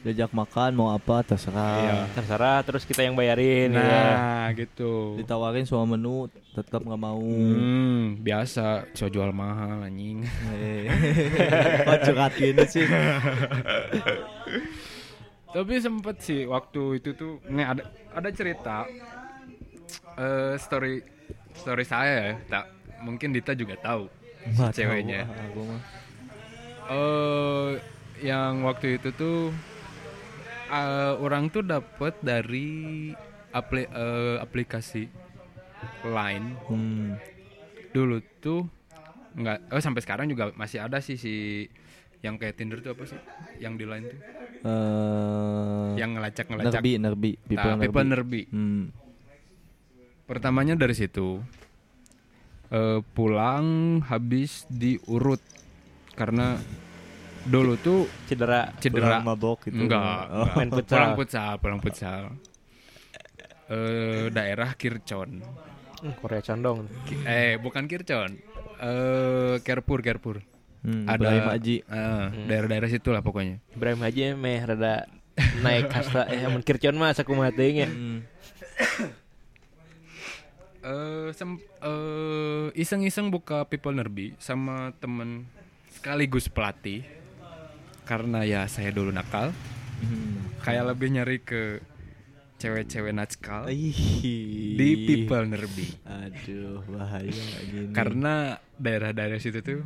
Diajak makan mau apa terserah. Iya. Terserah terus kita yang bayarin ya. nah gitu Ditawarin semua menu tetap nggak mau. hmm, biasa so jual mahal anjing Eh, (laughs) Kok curhat gini sih? tapi sempet sih waktu itu tuh nih ada ada cerita eh story story saya ya tak mungkin Dita juga tahu si tahu, ceweknya ah, aku mah. eh yang waktu itu tuh eh, orang tuh dapat dari apli- eh, aplikasi Line Hmm. dulu tuh nggak oh sampai sekarang juga masih ada sih si yang kayak Tinder tuh apa sih yang di Line tuh Eh, yang ngelacak ngelacak Nerbi, Nerbi, people, Nah, people Nerbi. nerbi. Hmm. Pertamanya dari situ. Eh, pulang habis diurut karena dulu tuh Cedera. cedera. Pulang mabok gitu. Enggak, Oh. enggak. Main (laughs) futsal. Pulang futsal, pulang futsal. Eh, daerah Kircon. Hmm, Korea condong. Ki- eh, bukan Kircon. Eh, Kerpur, Kerpur. Hmm, Ada Ibrahim Haji. eh, daerah-daerah situ lah pokoknya. Ibrahim Haji meh rada naik kasta eh mun kircon mah sakumaha teuing ya. Hmm. eh sem- eh, iseng-iseng buka people nerbi sama temen sekaligus pelatih karena ya saya dulu nakal Hmm. kayak lebih nyari ke cewek-cewek natskal Ih. di people nerbi Aduh, bahaya gini. karena daerah-daerah situ tuh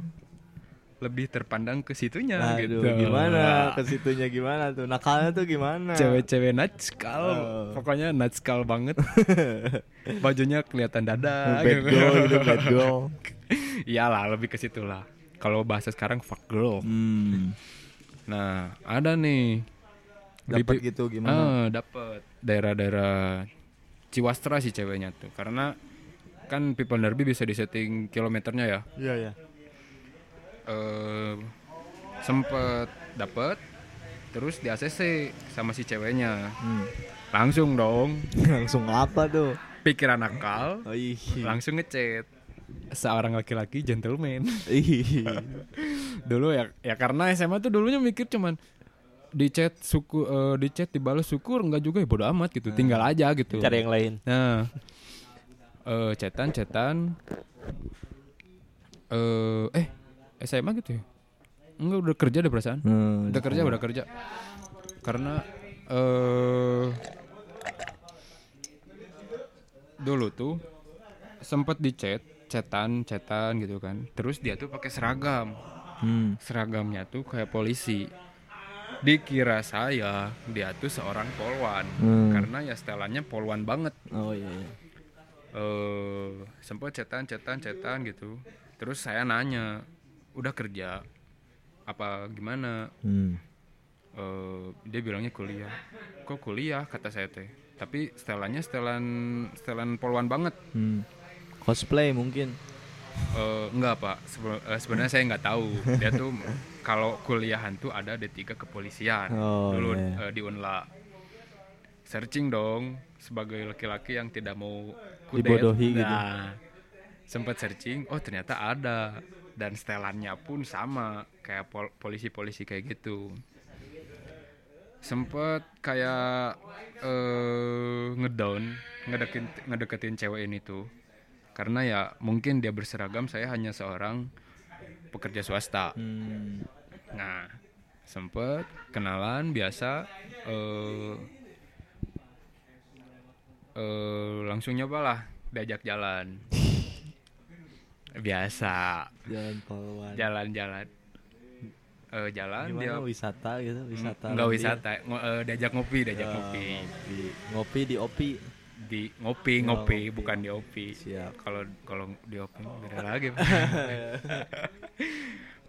lebih terpandang ke situnya Aduh, gitu gimana? Ke situnya gimana tuh? Nakalnya tuh gimana? cewek-cewek natskal Oh. pokoknya natskal banget (laughs) bajunya kelihatan dada bad girl gitu, bad girl. (laughs) iyalah lebih ke situ lah kalau bahasa sekarang fuck girl Hmm. Nah, ada nih. Dapat gitu gimana? Ah, dapat daerah-daerah Ciwastra sih ceweknya tuh. Karena kan People Derby bisa disetting kilometernya ya. Iya, iya. Eh sempet dapat terus di ACC sama si ceweknya. Hmm. Langsung dong (laughs) Langsung apa tuh? pikiran nakal, Oh, ih. langsung ngechat. Seorang laki-laki gentleman. Ih. (laughs) dulu ya ya karena SMA tuh dulunya mikir cuman di chat suku eh, di chat dibalas syukur enggak juga ya bodo amat gitu. Tinggal aja gitu. Cari yang lain. nah. Eh chatan chatan. Eh eh SMA gitu ya? Enggak udah kerja deh perasaan. Hmm. udah kerja udah kerja. Karena eh dulu tuh sempet di chat chatan chatan gitu kan. Terus dia tuh pakai seragam. Hmm. seragamnya tuh kayak polisi. Dikira saya dia tuh seorang polwan. Hmm. karena ya setelannya polwan banget. Oh iya, iya. eh sempet cetan cetan cetan gitu. Terus saya nanya udah kerja? Apa gimana? Hmm. eh dia bilangnya kuliah. Kok kuliah? kata saya teh. Tapi setelannya setelan setelan polwan banget. Hmm. Cosplay mungkin. Eh, enggak pak. Eh, sebenarnya saya nggak tahu. Dia tuh (laughs) kalau kuliahan tuh ada D3 kepolisian. Oh, dulu iya. eh, di Unla. Searching dong sebagai laki-laki yang tidak mau kudet Dibodohi gitu. nah sempat searching oh ternyata ada. Dan setelannya pun sama kayak pol- polisi-polisi kayak gitu. Sempet kayak eh ngedown ngedeketin ngedeketin cewek ini tuh karena ya mungkin dia berseragam saya hanya seorang pekerja swasta Hmm. nah sempet kenalan biasa eh eh langsung nyobalah diajak jalan (laughs) biasa Jalan Polwan. jalan-jalan eh jalan Gimana dia wisata gitu, wisata. nggak wisata ngo- eh, diajak ngopi diajak Ah, ngopi ngopi. Ngopi di opi. Di ngopi Oh, ngopi ngopi. bukan di opi kalau kalau di opi beda (laughs) lagi Pak. (laughs)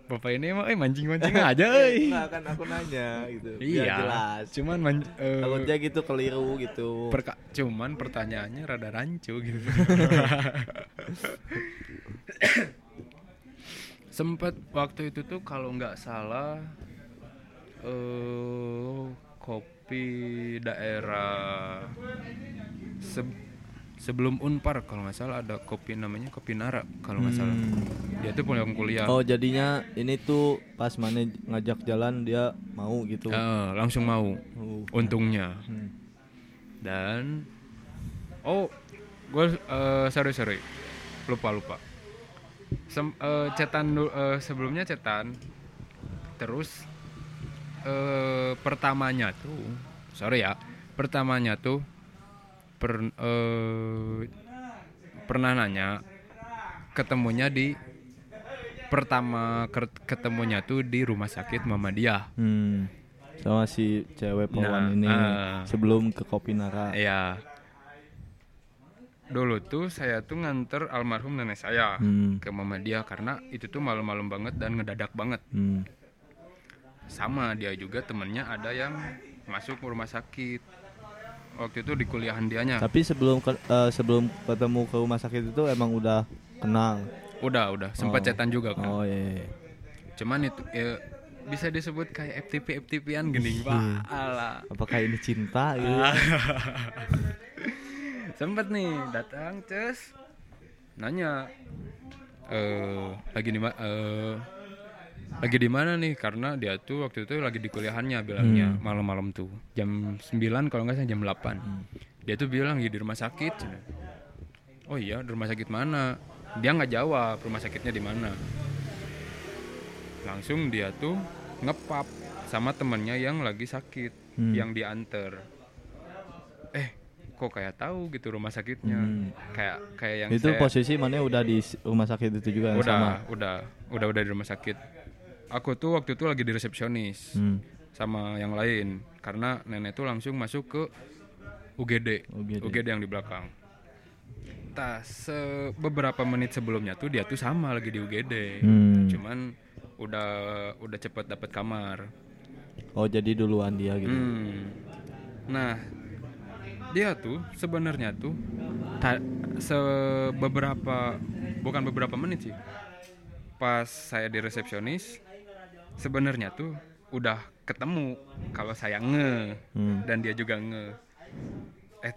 bapak ini emang eh mancing mancing (laughs) aja eh. Enggak kan aku nanya gitu. Biar iya jelas. cuman man- eh, Takutnya gitu keliru gitu. perka- cuman pertanyaannya rada rancu gitu sempet waktu itu tuh kalau nggak salah eh kop kopi daerah se- sebelum Unpar kalau nggak salah ada kopi namanya kopi Nara kalau nggak salah. Dia tuh pulang kuliah. Oh jadinya ini tuh pas mana ngajak jalan dia mau gitu. Eh, langsung mau. Oh. Untungnya. Hmm. Dan oh, gue sorry sorry, lupa lupa. Sem, eh, cetan eh, sebelumnya cetan, terus eh, pertamanya tuh, sorry ya, pertamanya tuh per, eh, pernah nanya, ketemunya di pertama ketemunya tuh di rumah sakit Muhammadiyah. Hmm. Sama si cewek Nah, poluan ini ah. sebelum ke Kopi Nara. Iya. Dulu tuh saya tuh nganter almarhum nenek saya Hmm. ke Muhammadiyah karena itu tuh malam-malam banget dan ngedadak banget. Hmm. Sama dia juga temennya ada yang masuk rumah sakit. Waktu itu di kuliahan dianya. Tapi sebelum ke- eh, sebelum ketemu ke rumah sakit itu emang udah kenal. Udah, udah sempat Oh. cetan juga kan. Oh iya. iya. Cuman itu ya, bisa disebut kayak FTP FTP-an gini, Pak. Alah. Apakah ini cinta (laughs) gitu? Sempet nih datang cus nanya eh lagi ma- eh lagi di mana nih? Karena dia tuh waktu itu lagi di kuliahannya bilangnya malam-malam tuh. Jam 9 kalau nggak salah jam 8 dia tuh bilang lagi di rumah sakit. Oh iya di rumah sakit mana? Dia nggak jawab rumah sakitnya di mana? Langsung dia tuh ngepap sama temennya yang lagi sakit Hmm. yang diantar. Eh kok kayak tahu gitu rumah sakitnya? Hmm. kayak kayak yang itu saya- posisi mana udah di rumah sakit itu juga yang udah sama. udah udah udah di rumah sakit aku tuh waktu itu lagi di resepsionis Hmm. sama yang lain karena nenek tuh langsung masuk ke UGD UGD. UGD, yang di belakang tas se- beberapa menit sebelumnya tuh dia tuh sama lagi di UGD Hmm. cuman udah udah cepet dapat kamar Oh jadi duluan dia gitu. Hmm. Nah, dia tuh sebenarnya tuh ta- se- beberapa bukan beberapa menit sih. Pas saya di resepsionis, sebenarnya tuh udah ketemu kalau saya nge Hmm. dan dia juga nge. Eh,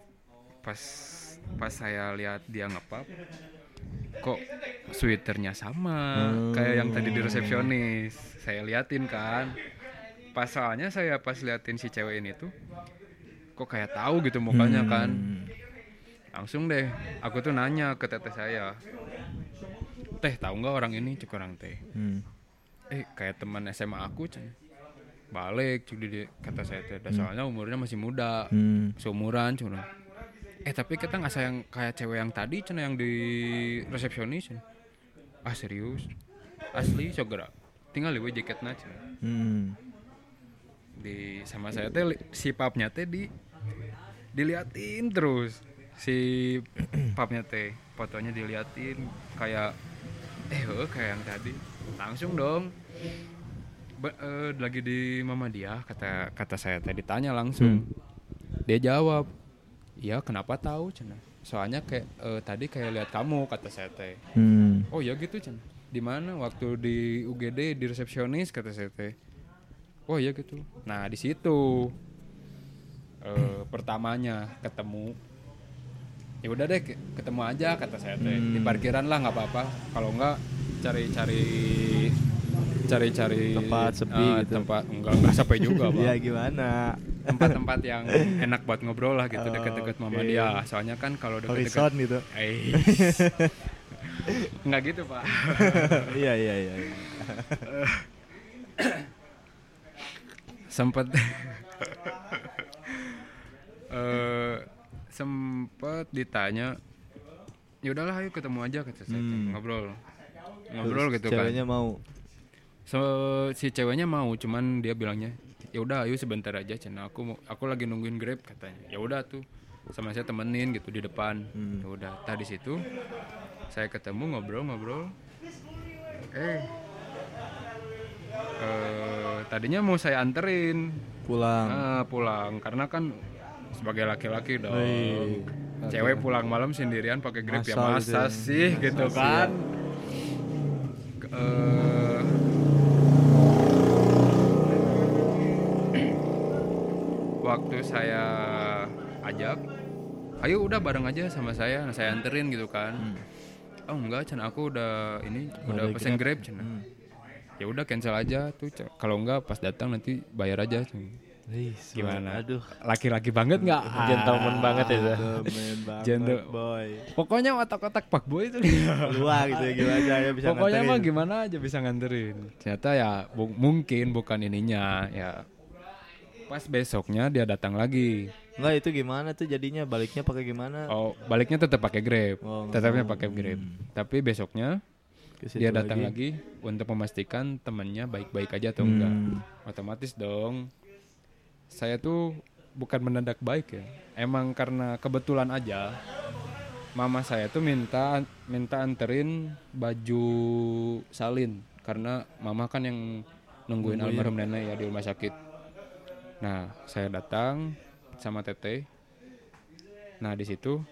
pas pas saya lihat dia ngepap, kok sweaternya sama kayak yang tadi di resepsionis. Saya liatin kan. Pas soalnya saya pas liatin si cewek ini tuh kok kayak tahu gitu mukanya kan. Langsung deh, aku tuh nanya ke teteh saya. Teh, tahu nggak orang ini? Cuk orang teh. Hmm. Eh, kayak teman SMA aku, Cen. Balik, cuk di kata saya teh. "Dah, Soalnya umurnya masih muda. Hmm. Seumuran, cuna. Eh, tapi kita nggak sayang kayak cewek yang tadi, cuna yang di resepsionis. Cen. Ah, serius? Asli, segera. Tinggal liwe jaketnya, cen Hmm. di sama saya teh si papnya teh di diliatin terus si (clears throat) papnya teh fotonya diliatin kayak eh heuh, kayak yang tadi langsung dong Ba- eh, lagi di mama dia kata kata saya tadi tanya langsung dia jawab iya kenapa tahu cina soalnya kayak eh, tadi kayak lihat kamu kata saya teh Hmm. Oh ya gitu Cen. Di mana? Waktu di UGD di resepsionis kata saya teh. Oh ya gitu. Nah di situ eh, pertamanya ketemu. Ya udah deh ke- ketemu aja kata saya teh. Di parkiran lah nggak apa-apa. Kalau nggak cari-cari cari-cari Tempat sepi eh, gitu. Tempat enggak enggak sampai juga, (laughs) Bang. Ya gimana? Tempat-tempat yang (laughs) enak buat ngobrol lah gitu deket-deket mama dia. Soalnya kan kalau deket-deket Horizon gitu. Eh. (laughs) Enggak gitu, Pak. Iya iya iya. iya. sempet eh sempet ditanya ya udahlah ayo ketemu aja kata saya Hmm. ngobrol ngobrol gitu Ceweknya kan mau. so, si ceweknya mau cuman dia bilangnya ya udah ayo sebentar aja cina aku mau aku lagi nungguin grab katanya. Ya udah tuh sama saya temenin gitu di depan. Hmm. ya udah tadi situ saya ketemu ngobrol-ngobrol. Eh eh, tadinya mau saya anterin. Pulang. Ah, pulang. Karena kan sebagai laki-laki dong. Cewek pulang malam sendirian pakai grab ya Masa gitu masa ya. sih gitu Masa sih kan eh, waktu saya ajak ayo udah bareng aja sama saya nah, saya anterin gitu kan. Oh enggak Chan aku udah ini udah ada pesen grab Chan Hmm. ya udah cancel aja tuh kalau enggak pas datang nanti bayar aja Chan. Ih, gimana? Aduh. laki-laki banget nggak? Gentleman banget itu. Gentleman boy. pokoknya otak-otak pak boy itu. Luar gitu ya gimana ya bisa pokoknya mah gimana aja bisa nganterin. Ternyata ya bu- mungkin bukan ininya ya. Pas besoknya dia datang lagi. Enggak itu gimana tuh jadinya? Baliknya pakai gimana? oh baliknya tetap pakai grab. Oh, tetapnya pakai grab. Tapi besoknya dia datang lagi. untuk memastikan temannya baik-baik aja atau enggak. Hmm. otomatis dong saya tuh bukan mendadak baik ya. Emang karena kebetulan aja mama saya tuh minta minta anterin baju salin. Karena mama kan yang nungguin almarhum nenek ya di rumah sakit. Nah saya datang sama teteh. Nah di situ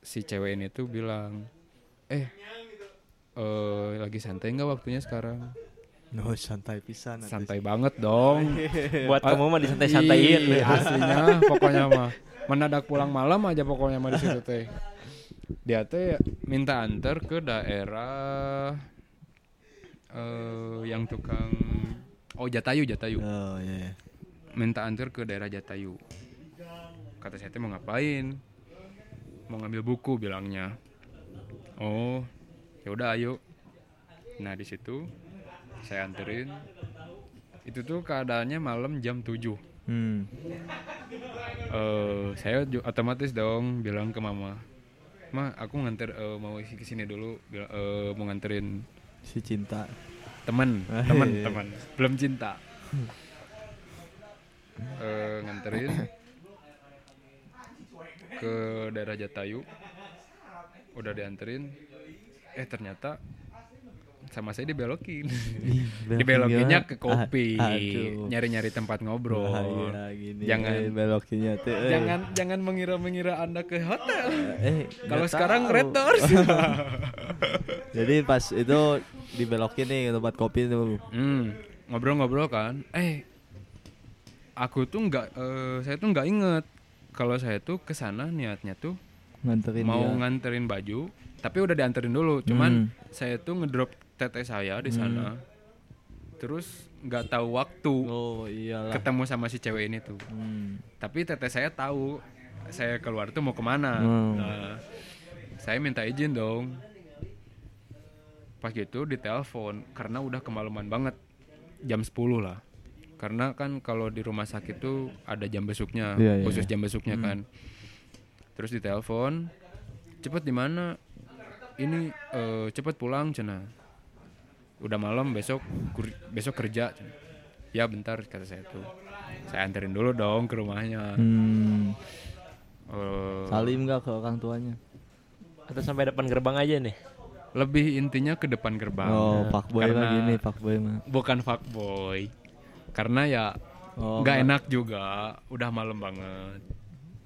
si cewek ini tuh bilang eh eh lagi santai nggak waktunya sekarang No (laughs) santai pisan. santai banget dong (laughs) Buat kamu mah disantai-santaiin. Ih, aslinya pokoknya mah mendadak pulang malam aja pokoknya mah di situ (laughs) teh dia teh minta antar ke daerah eh yang tukang oh Jatayu Jatayu Oh iya. iya. minta antar ke daerah Jatayu kata saya teh mau ngapain mau ngambil buku bilangnya oh ya udah ayo nah di situ saya anterin. Itu tuh keadaannya malam jam 7 Hmm. eh saya otomatis dong bilang ke mama ma aku nganter eh, mau isi ke sini dulu. Eh, mau nganterin Si cinta. temen Ah, temen iya. temen. Belum cinta. Eh, nganterin ke daerah Jatayu. Udah dianterin. Eh ternyata sama saya dibelokin (laughs) dibelokinnya ke kopi Ah, nyari-nyari tempat ngobrol Bahaya gini. Jangan- eh, belokinnya tuh. eh. jangan jangan mengira-mengira anda ke hotel Eh, kalau sekarang tahu. Red Doors (laughs) (laughs) Jadi pas itu dibelokin nih ke tempat kopi tuh. Hmm, ngobrol-ngobrol kan. Eh, aku tuh nggak, eh, saya tuh nggak inget kalau saya tuh ke sana niatnya tuh Nganterin mau dia. nganterin baju, tapi udah dianterin dulu. Cuman Hmm. saya tuh ngedrop teteh saya di sana. Terus nggak tahu waktu Oh iyalah. ketemu sama si cewek ini tuh. Hmm. Tapi teteh saya tahu saya keluar tuh mau ke mana. Hmm. Nah, saya minta izin dong. Pas gitu ditelepon karena udah kemalaman banget jam 10 lah. Karena kan kalau di rumah sakit tuh ada jam besuknya, Iya, iya, khusus iya. jam besuknya kan. Terus ditelepon, cepet di mana? Ini eh, cepet pulang cina. Udah malam besok kur- besok kerja. Ya bentar kata saya tuh. Saya anterin dulu dong ke rumahnya. Hmm. Eh, Salim nggak ke orang tuanya? Atau sampai depan gerbang aja nih. lebih intinya ke depan gerbang. Oh, fuckboy Karena- mah gini, fuckboy mah. Bukan fuckboy. Karena ya Oh, nggak enak juga, udah malam banget.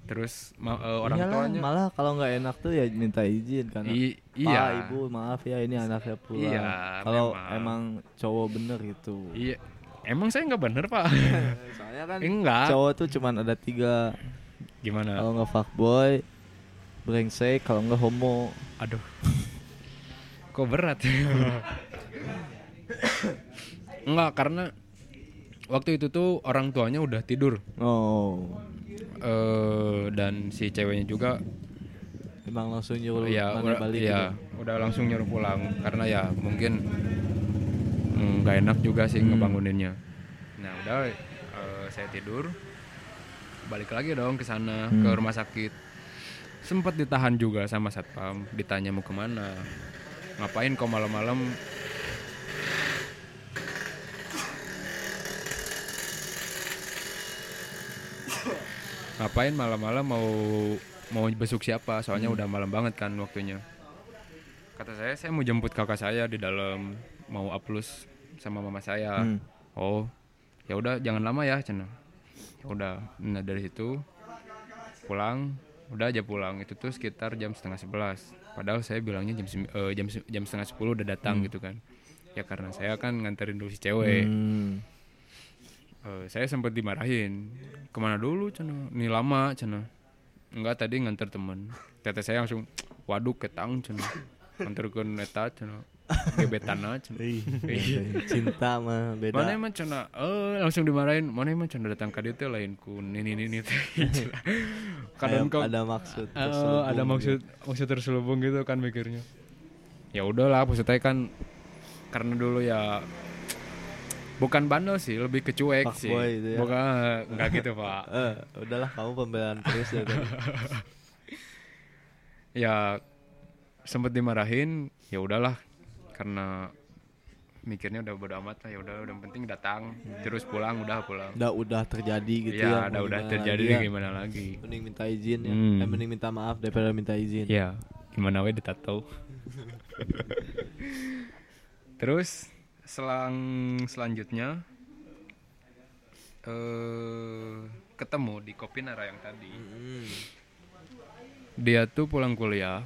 Terus ma- eh, orang Iyalah, tuanya malah kalau nggak enak tuh ya minta izin karena I- Pak, iya. ibu maaf ya ini anaknya pulang. Iya, kalau emang cowok bener gitu. Iya. Emang saya nggak bener pak? (laughs) Soalnya kan Enggak. cowok tuh cuman ada tiga. Gimana? Kalau nggak fuckboy, brengsek, kalau nggak homo. Aduh. Kok berat? (laughs) Enggak, karena waktu itu tuh orang tuanya udah tidur. Oh, eh dan si ceweknya juga emang langsung nyuruh ya udah, balik ya, gitu. udah langsung nyuruh pulang karena ya mungkin mm, nggak enak juga sih Hmm. ngebanguninnya. Nah udah eh, saya tidur, balik lagi dong ke sana Hmm. ke rumah sakit. Sempat ditahan juga sama satpam, ditanya mau ke mana, ngapain kok malam-malam? Ngapain malam-malam mau mau besuk siapa? Soalnya Hmm. udah malam banget kan waktunya. Kata saya, saya mau jemput kakak saya di dalam, mau aplus sama mama saya. Hmm. Oh, ya udah jangan lama ya, cina. Ya udah, nah dari situ pulang, udah aja pulang. Itu tuh sekitar jam setengah sebelas. Padahal saya bilangnya jam eh, jam jam setengah sepuluh udah datang gitu kan. Ya karena saya kan nganterin dulu si cewek. Hmm. Eh, saya sempat dimarahin. Ke mana dulu cina ini lama cina enggak tadi nganter temen. Tete saya langsung waduh ketang cina nganter ke neta cina gebetan aja cina Iya. Cinta mah beda. mana emang cina eh langsung dimarahin. Mana emang cina datang ke dia teh lain ku ini ini ini kadang kok ada maksud. Eh, ada gitu. maksud maksud terselubung gitu kan mikirnya. Ya udahlah maksudnya kan karena dulu ya bukan bandel sih lebih ke cuek sih Fuckboy itu ya. bukan nggak gitu pak (laughs) Eh, udahlah kamu pembelaan terus ya (laughs) ya sempet dimarahin ya udahlah karena mikirnya udah bodo amat lah ya udah udah penting datang terus pulang udah pulang Udah udah terjadi gitu ya ya. udah udah terjadi lagi ya. gimana lagi Mending minta izin ya. Hmm. Eh, mending minta maaf daripada minta izin. Ya, gimana we ditato. (laughs) Terus selang selanjutnya eh ketemu di Kopinara yang tadi. Hmm. Dia tuh pulang kuliah,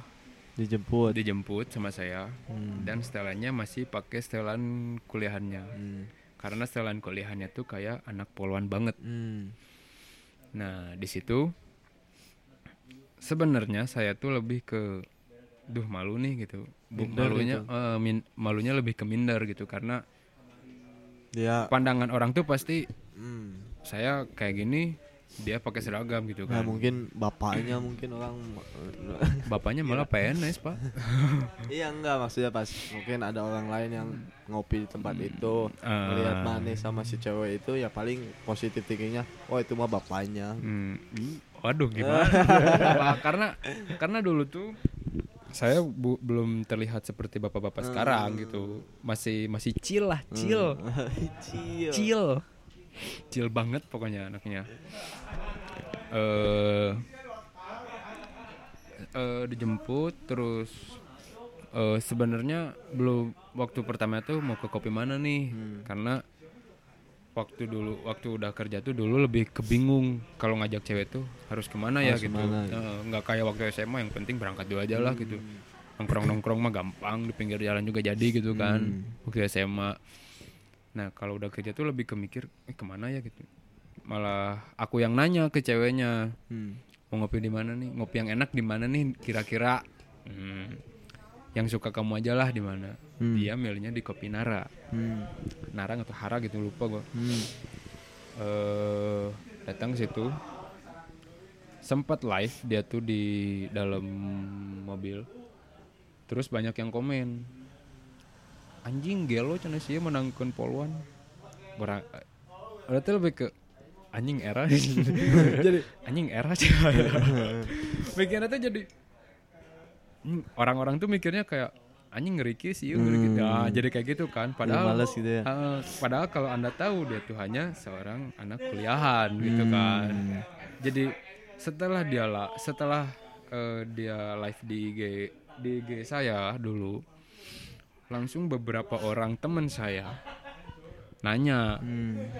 Dijemput. dijemput sama saya Hmm. dan setelannya masih pakai setelan kuliahannya. Hmm. Karena setelan kuliahannya tuh kayak anak poluan banget. Hmm. Nah, di situ sebenarnya saya tuh lebih ke duh malu nih gitu. Minder malunya gitu. eh, min- malunya lebih ke minder gitu karena Dia pandangan orang tuh pasti hmm. saya kayak gini dia pakai seragam gitu Nah, kan. mungkin bapaknya mungkin orang (laughs) Bapaknya malah PNS, Pak. (laughs) Iya enggak maksudnya pas mungkin ada orang lain yang ngopi di tempat itu Ah. melihat manis sama si cewek itu ya paling positif thinkingnya oh itu mah bapaknya Hmm, Waduh gimana? (laughs) Karena karena dulu tuh saya bu- belum terlihat seperti bapak-bapak sekarang gitu. Masih masih chill lah, chill. (laughs) Cil. chill chill banget pokoknya anaknya eh eh, dijemput terus eh, sebenarnya belum waktu pertama tuh mau ke kopi mana nih karena waktu dulu waktu udah kerja tuh dulu lebih kebingung kalau ngajak cewek tuh harus ke mana ya Harus gitu. ke mana, Eh, nggak kayak waktu SMA yang penting berangkat dulu aja lah gitu. Nongkrong nongkrong mah gampang di pinggir jalan juga jadi gitu kan waktu SMA Nah kalau udah kerja tuh lebih ke mikir eh, ke mana ya? gitu. Malah aku yang nanya ke ceweknya Hmm. mau ngopi di mana nih, ngopi yang enak di mana nih? Kira-kira. Hmm, yang suka kamu aja lah di mana. Hmm. Dia milihnya di Kopi Nara, Hmm. Narang atau Hara gitu lupa gua. Hmm. Eh datang ke situ, sempat live dia tuh di dalam mobil. Terus banyak yang komen anjing gelo cina sih menangkan poluan Barang, berarti lebih ke anjing era (laughs) jadi anjing era sih (laughs) mikirnya tuh jadi orang-orang tuh mikirnya kayak anjing ngeriki sih ngeriki nah, jadi kayak gitu kan padahal males gitu ya. Eh, padahal kalau anda tahu dia tuh hanya seorang anak kuliahan gitu kan. Jadi setelah dia lah, setelah eh, dia live di IG di IG saya dulu, langsung beberapa orang temen saya nanya, Hmm.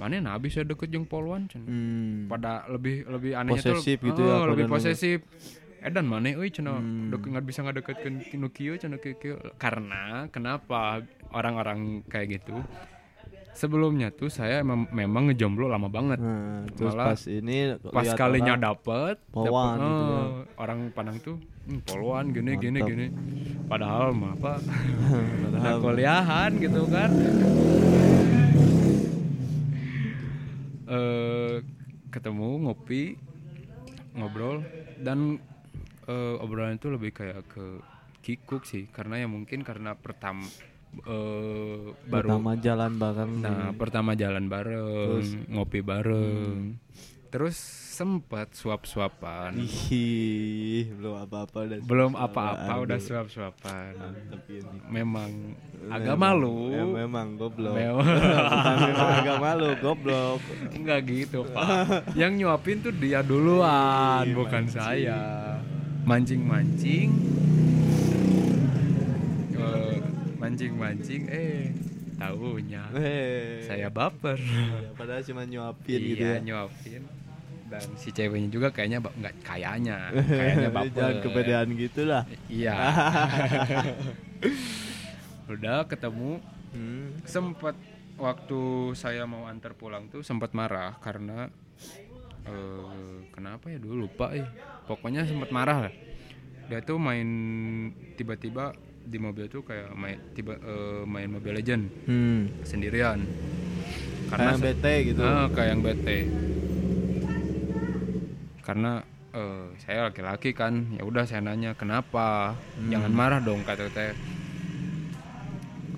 mana nabi saya deket jeung poluan Cen?" Hmm. Pada lebih lebih anehnya tuh Posesif gitu eh, ya, lebih pada posesif. Edan mana euy cenah Hmm. deket nggak bisa ngadeketkeun nu kieu cenah. Karena kenapa orang-orang kayak gitu? Sebelumnya tuh saya emang, memang ngejomblo lama banget. Nah, terus Malah pas ini Pas kalinya orang, dapet, Poluan dapet, gitu ya. eh, orang pandang tuh hmm, poluan gini gini Mantap. gini. Padahal mah apa? Anak (laughs) padahal kuliahan gitu kan. eh ketemu ngopi ngobrol dan eh, obrolan itu lebih kayak ke kikuk sih karena ya mungkin karena pertama eh, baru pertama jalan bareng Nah, pertama jalan bareng, ngopi bareng. Terus sempat suap-suapan. Ih, belum apa-apa udah Belum apa-apa udah suap-suapan. ini. Memang agak malu. Ya, memang goblok. Memang. (laughs) Memang agak malu, goblok. Enggak gitu, Pak. Yang nyuapin tuh dia duluan, Ih, bukan mancing. saya. Mancing-mancing. Eh, Mancing-mancing eh tahunya Hei. saya baper. Ya, padahal cuma nyuapin gitu iya, ya. nyuapin. Dan si ceweknya juga kayaknya nggak kayaknya, (laughs) kayaknya baper. Jangan kepedean gitu lah. Iya. (laughs) Udah ketemu Hmm. sempet waktu saya mau antar pulang tuh sempat marah karena eh kenapa ya? Dulu lupa eh. Pokoknya sempat marah lah. Dia tuh main tiba-tiba di mobil tuh kayak main tiba eh, main Mobile Legend. Hmm. sendirian. Karena se- bete gitu. Ah, kayak yang bete. Karena eh, saya laki-laki kan ya udah saya nanya kenapa? Jangan marah dong kata teh.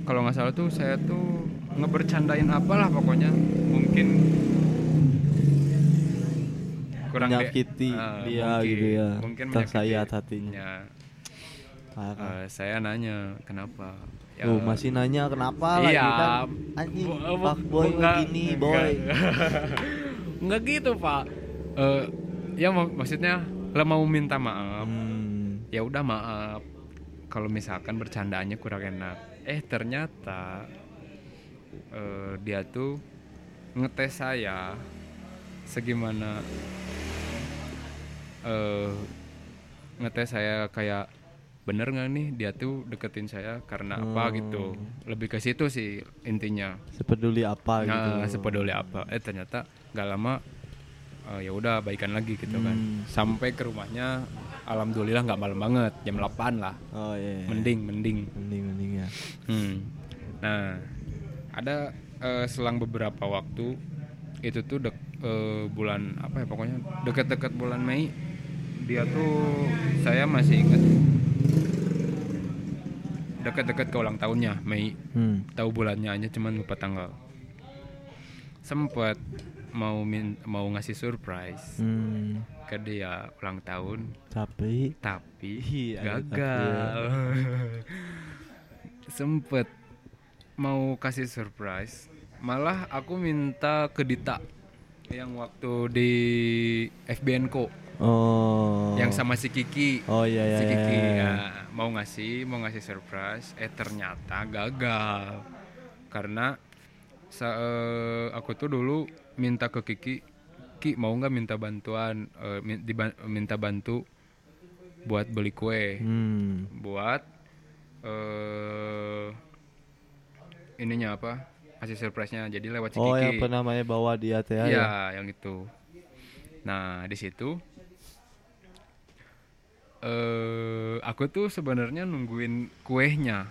Kalau nggak salah tuh saya tuh ngebercandain apalah pokoknya. Mungkin kurang de- Menyakiti Ah, dia mungkin, gitu ya. mungkin Tersayat hatinya. Ya, eh, saya nanya kenapa Ya, Tuh masih nanya kenapa lagi Iya. kan anjing Bu- bu- fuck boy enggak, gini enggak. boy (laughs) Enggak gitu, Pak. Eh ya mak- maksudnya lah mau minta maaf. Hmm. Ya udah maaf. Kalau misalkan bercandaannya kurang enak. Eh ternyata eh dia tuh ngetes saya segimana eh ngetes saya kayak bener nggak nih dia tuh deketin saya karena apa gitu lebih ke situ sih intinya sepeduli apa gitu Nah, sepeduli apa? Eh ternyata nggak lama eh, ya udah baikan lagi gitu kan. Hmm. Sampai ke rumahnya alhamdulillah nggak malam banget, jam 8 lah. oh iya iya. Mending, mending. mending mending ya Hmm. Nah, ada eh, selang beberapa waktu itu tuh dek, eh, bulan apa ya pokoknya deket-deket bulan Mei dia tuh saya masih ingat. Deket-deket ke ulang tahunnya Mei. Hmm. tahu bulannya aja cuman lupa tanggal. Sempet mau min mau ngasih surprise Hmm. ke dia ulang tahun. Tapi? Tapi (laughs) Iya, gagal. (laughs) sempet mau kasih surprise malah aku minta ke Dita yang waktu di FBN Co. Oh. Yang sama si Kiki. Oh iya iya si iya, Kiki iya. ya, mau ngasih mau ngasih surprise eh ternyata gagal. Karena sa- eh, aku tuh dulu minta ke Kiki Ki mau nggak minta bantuan diban- minta bantu buat beli kue? Hmm. buat eh ininya apa kasih surprise-nya jadi lewat si oh Kiki yang pernah namanya bawa dia teh ya Iya, yang itu. Nah, di situ eh aku tuh sebenarnya nungguin kuehnya.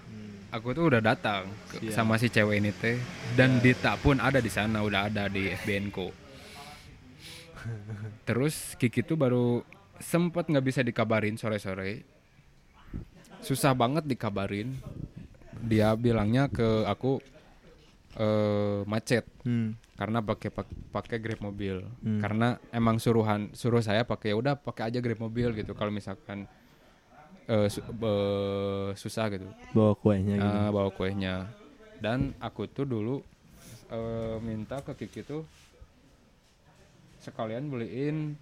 Aku tuh udah datang ke- sama si cewek ini teh dan Dita pun ada di sana, udah ada di FBN Co. (laughs) Terus Kiki tuh baru sempet nggak bisa dikabarin sore-sore. Susah banget dikabarin. Dia bilangnya ke aku eh macet. Hmm. karena pakai pak- pakai grab mobil. Hmm. karena emang suruhan suruh saya pakai udah pakai aja grab mobil gitu. Kalau misalkan eh, su- be- susah gitu. Bawa kuenya gitu. eh, bawa kuenya. Dan aku tuh dulu eh, minta ke Kiki tuh sekalian beliin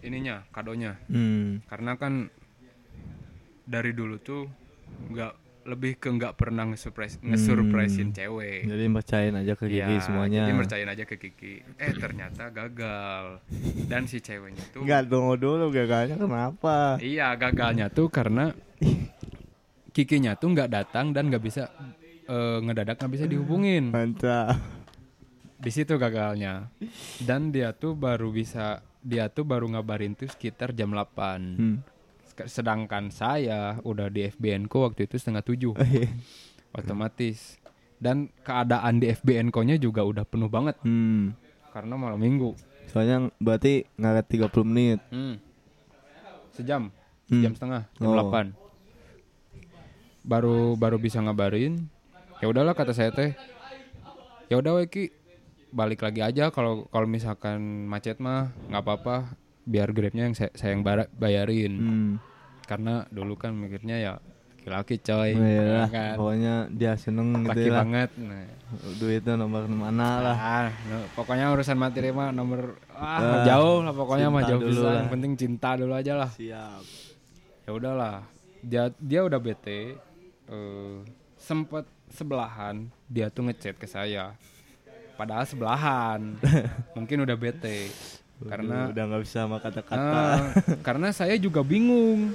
ininya kadonya. Hmm. karena kan dari dulu tuh nggak lebih ke nggak pernah nge-surprise nge-surprisein cewek jadi percayain aja ke Gigi Iya, semuanya Jadi percayain aja ke Kiki. Eh ternyata gagal. Dan si ceweknya tuh Enggak tunggu dulu gagalnya kenapa Iya, gagalnya tuh karena Kikinya tuh nggak datang dan nggak bisa eh, ngedadak nggak bisa dihubungin. mantap Di situ gagalnya. Dan dia tuh baru bisa dia tuh baru ngabarin tuh sekitar jam 8. hmm. Sedangkan saya udah di FBN waktu itu setengah tujuh otomatis. Dan keadaan di FBN ko-nya juga udah penuh banget hmm. karena malam minggu. soalnya berarti ngaret 30 menit Hmm. Sejam, Hmm. sejam setengah, jam Oh. 8. Baru baru bisa ngabarin. Ya udahlah kata saya teh. Ya udah Weki, balik lagi aja kalau kalau misalkan macet mah nggak apa-apa, biar grabnya yang saya, saya yang bayarin. hmm. Karena dulu kan mikirnya ya laki-laki coy, Oh, iya, kan. pokoknya dia seneng Laki gitu banget. Nah, duitnya nomor mana lah Ah, no, pokoknya urusan materi mah nomor Ah, ah, jauh lah pokoknya mah jauh dulu bisa. lah. Yang penting cinta dulu aja lah. siap ya udahlah dia dia udah bete eh sempet sebelahan dia tuh ngechat ke saya padahal sebelahan (laughs) mungkin udah bete karena udah nggak bisa sama kata-kata. Ah, karena saya juga bingung.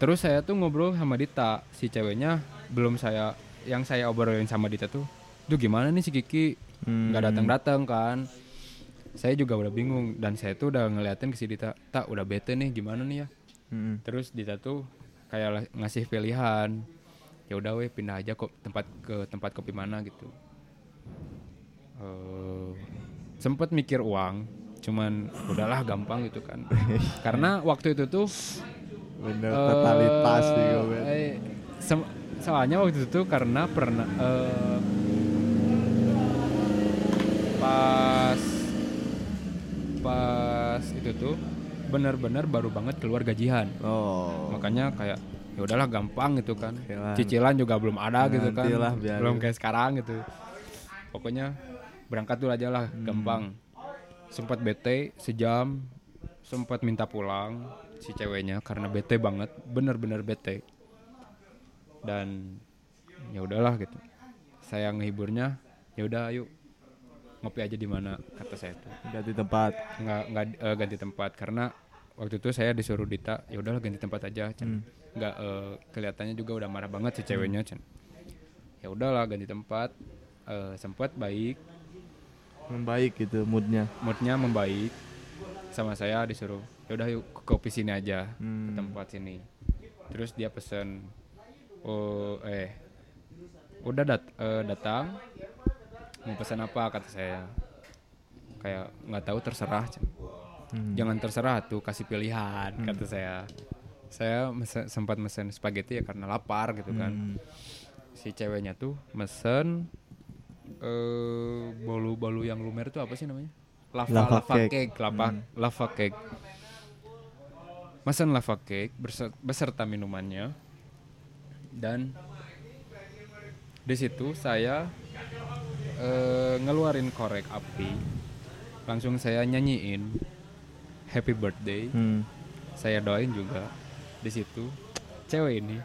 Terus saya tuh ngobrol sama Dita si ceweknya belum saya yang saya obrolin sama Dita tuh tuh gimana nih si Kiki? Hmm. nggak datang datang kan. Saya juga udah bingung dan saya tuh udah ngeliatin ke si Dita tak udah bete nih gimana nih ya? Mm. terus Dita tuh kayak ngasih pilihan ya udah weh pindah aja kok tempat ke tempat kopi mana gitu. Eh, sempet mikir uang cuman udahlah gampang gitu kan (laughs) karena waktu itu tuh Bener eh, totalitas nih Gobet. eh, sem- soalnya waktu itu karena pernah eh, pas pas itu tuh benar-benar baru banget keluar gajian Oh. makanya kayak ya udahlah gampang gitu kan lah. cicilan juga belum ada gitu kan Nantilah, biarin. belum kayak sekarang gitu pokoknya berangkat dulu aja lah Hmm. gampang sempat bete sejam sempat minta pulang si ceweknya karena bete banget bener-bener bete dan ya udahlah gitu saya ngehiburnya ya udah ayo ngopi aja di mana kata saya tuh Ganti tempat. nggak nggak eh, ganti tempat karena waktu itu saya disuruh Dita ya udahlah ganti tempat aja Cen. nggak eh, kelihatannya juga udah marah banget si ceweknya Cen. ya udahlah ganti tempat Eh, sempat baik Membaik gitu moodnya. moodnya membaik sama saya disuruh ya udah yuk ke kopi sini aja ke Hmm. tempat sini terus dia pesen oh eh udah dat eh, datang mau pesan apa kata saya kayak nggak tahu terserah. Hmm. jangan terserah tuh kasih pilihan kata saya saya mesen- sempat mesen spaghetti ya karena lapar gitu kan Hmm. si ceweknya tuh mesen eh bolu-bolu yang lumer itu apa sih namanya? Lava Lava lava, cake. cake, lava lava cake. Mesen lava cake beserta minumannya. Dan di situ saya eh, ngeluarin korek api. Langsung saya nyanyiin happy birthday. Hmm. saya doain juga di situ. Cewek ini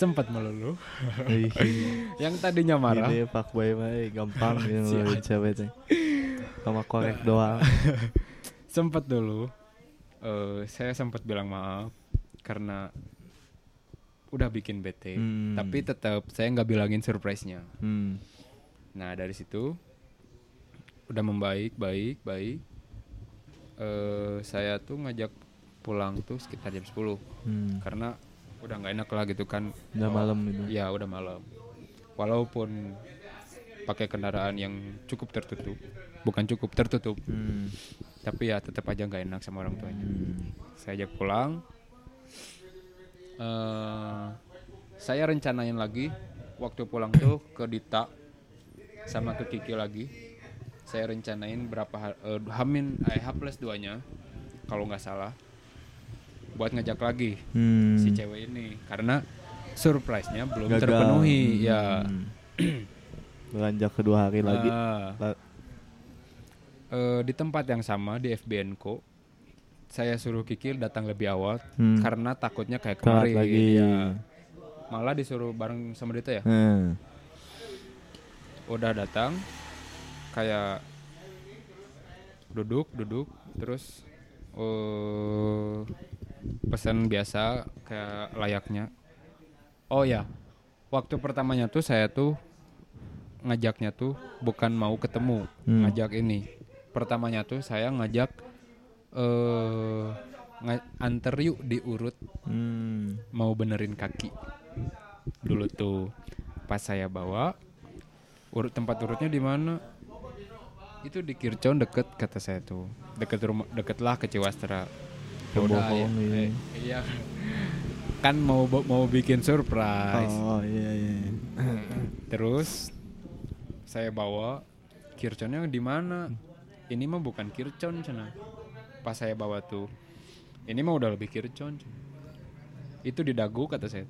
sempat meluluh Ih, yang tadinya marah Ini pak boy mah gampang Si ngeluarin cewek teh. Sama korek doang. (laughs) sempat dulu eh, saya sempat bilang maaf karena udah bikin bete Hmm. tapi tetap saya nggak bilangin surprise-nya Hmm. nah dari situ udah membaik baik baik eh saya tuh ngajak pulang tuh sekitar jam 10 Hmm. karena udah nggak enak lah gitu kan Udah malam gitu. ya udah malam walaupun pakai kendaraan yang cukup tertutup bukan cukup tertutup Hmm. tapi ya tetap aja nggak enak sama orang tuanya Hmm. saya ajak pulang eh saya rencanain lagi waktu pulang tuh ke Dita sama ke Kiki lagi saya rencanain berapa ha- eh, hamin eh, H plus 2 nya kalau nggak salah buat ngajak lagi Hmm. si cewek ini karena surprise-nya belum Gagal. terpenuhi ya Hmm. (clears throat) Beranjak kedua hari lagi. Ah. La- Eh, di tempat yang sama di FBN Co saya suruh Kiki datang lebih awal Hmm. karena takutnya kayak Telat kemarin lagi. ya. malah disuruh bareng sama Dita ya Hmm. udah datang kayak duduk duduk terus eh pesan biasa kayak layaknya. Oh ya waktu pertamanya tuh saya tuh ngajaknya tuh bukan mau ketemu Hmm. ngajak ini. Pertamanya tuh saya ngajak eh nga- anter yuk diurut Hmm. mau benerin kaki. Dulu tuh pas saya bawa urut tempat urutnya di mana? Itu di Kircon deket kata saya tuh. Deket rumah deket lah ke Ciwastra Ya udah, Pembohong, ya, iya. eh, iya kan mau mau bikin surprise Oh iya iya. terus saya bawa Kirconnya di mana ini mah bukan Kircon cina pas saya bawa tuh ini mah udah lebih Kircon Cen. itu di dagu kata saya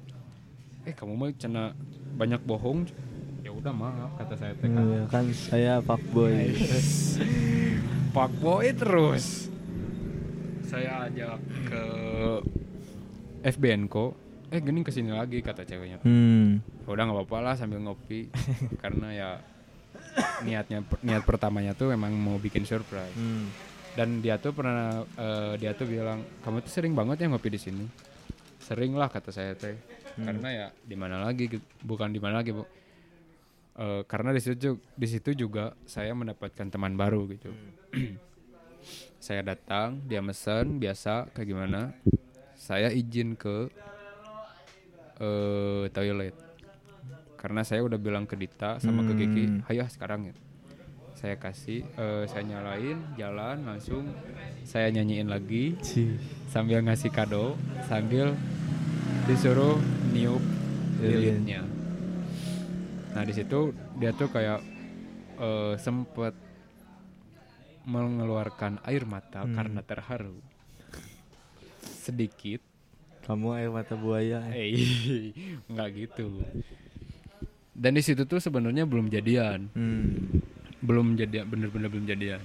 eh kamu mah cina banyak bohong Cen." ya udah maaf kata saya teh kan Iya, kan saya pak boy. pak boy terus saya ajak ke FBN ko eh gini ke sini lagi kata ceweknya. Hmm. udah nggak apa-apa lah sambil ngopi. (laughs) Karena ya niatnya niat pertamanya tuh emang mau bikin surprise. Hmm. dan dia tuh pernah eh, dia tuh bilang kamu tuh sering banget ya ngopi di sini? Sering lah kata saya teh. Karena ya di mana lagi gitu. bukan di mana lagi bu. Eh, karena di situ di situ juga saya mendapatkan teman baru gitu (clears throat) saya datang dia mesen biasa kayak gimana? Saya izin ke eh toilet. Karena saya udah bilang ke Dita sama ke Kiki ayo sekarang ya. Saya kasih eh, saya nyalain jalan langsung saya nyanyiin lagi sambil ngasih kado sambil disuruh niup lilinnya nah di situ dia tuh kayak eh, sempet mengeluarkan air mata karena terharu. Sedikit. Kamu air mata buaya. eh. (laughs) Nggak gitu. Dan di situ tuh sebenarnya belum jadian. Hmm. belum jadi bener-bener belum jadian.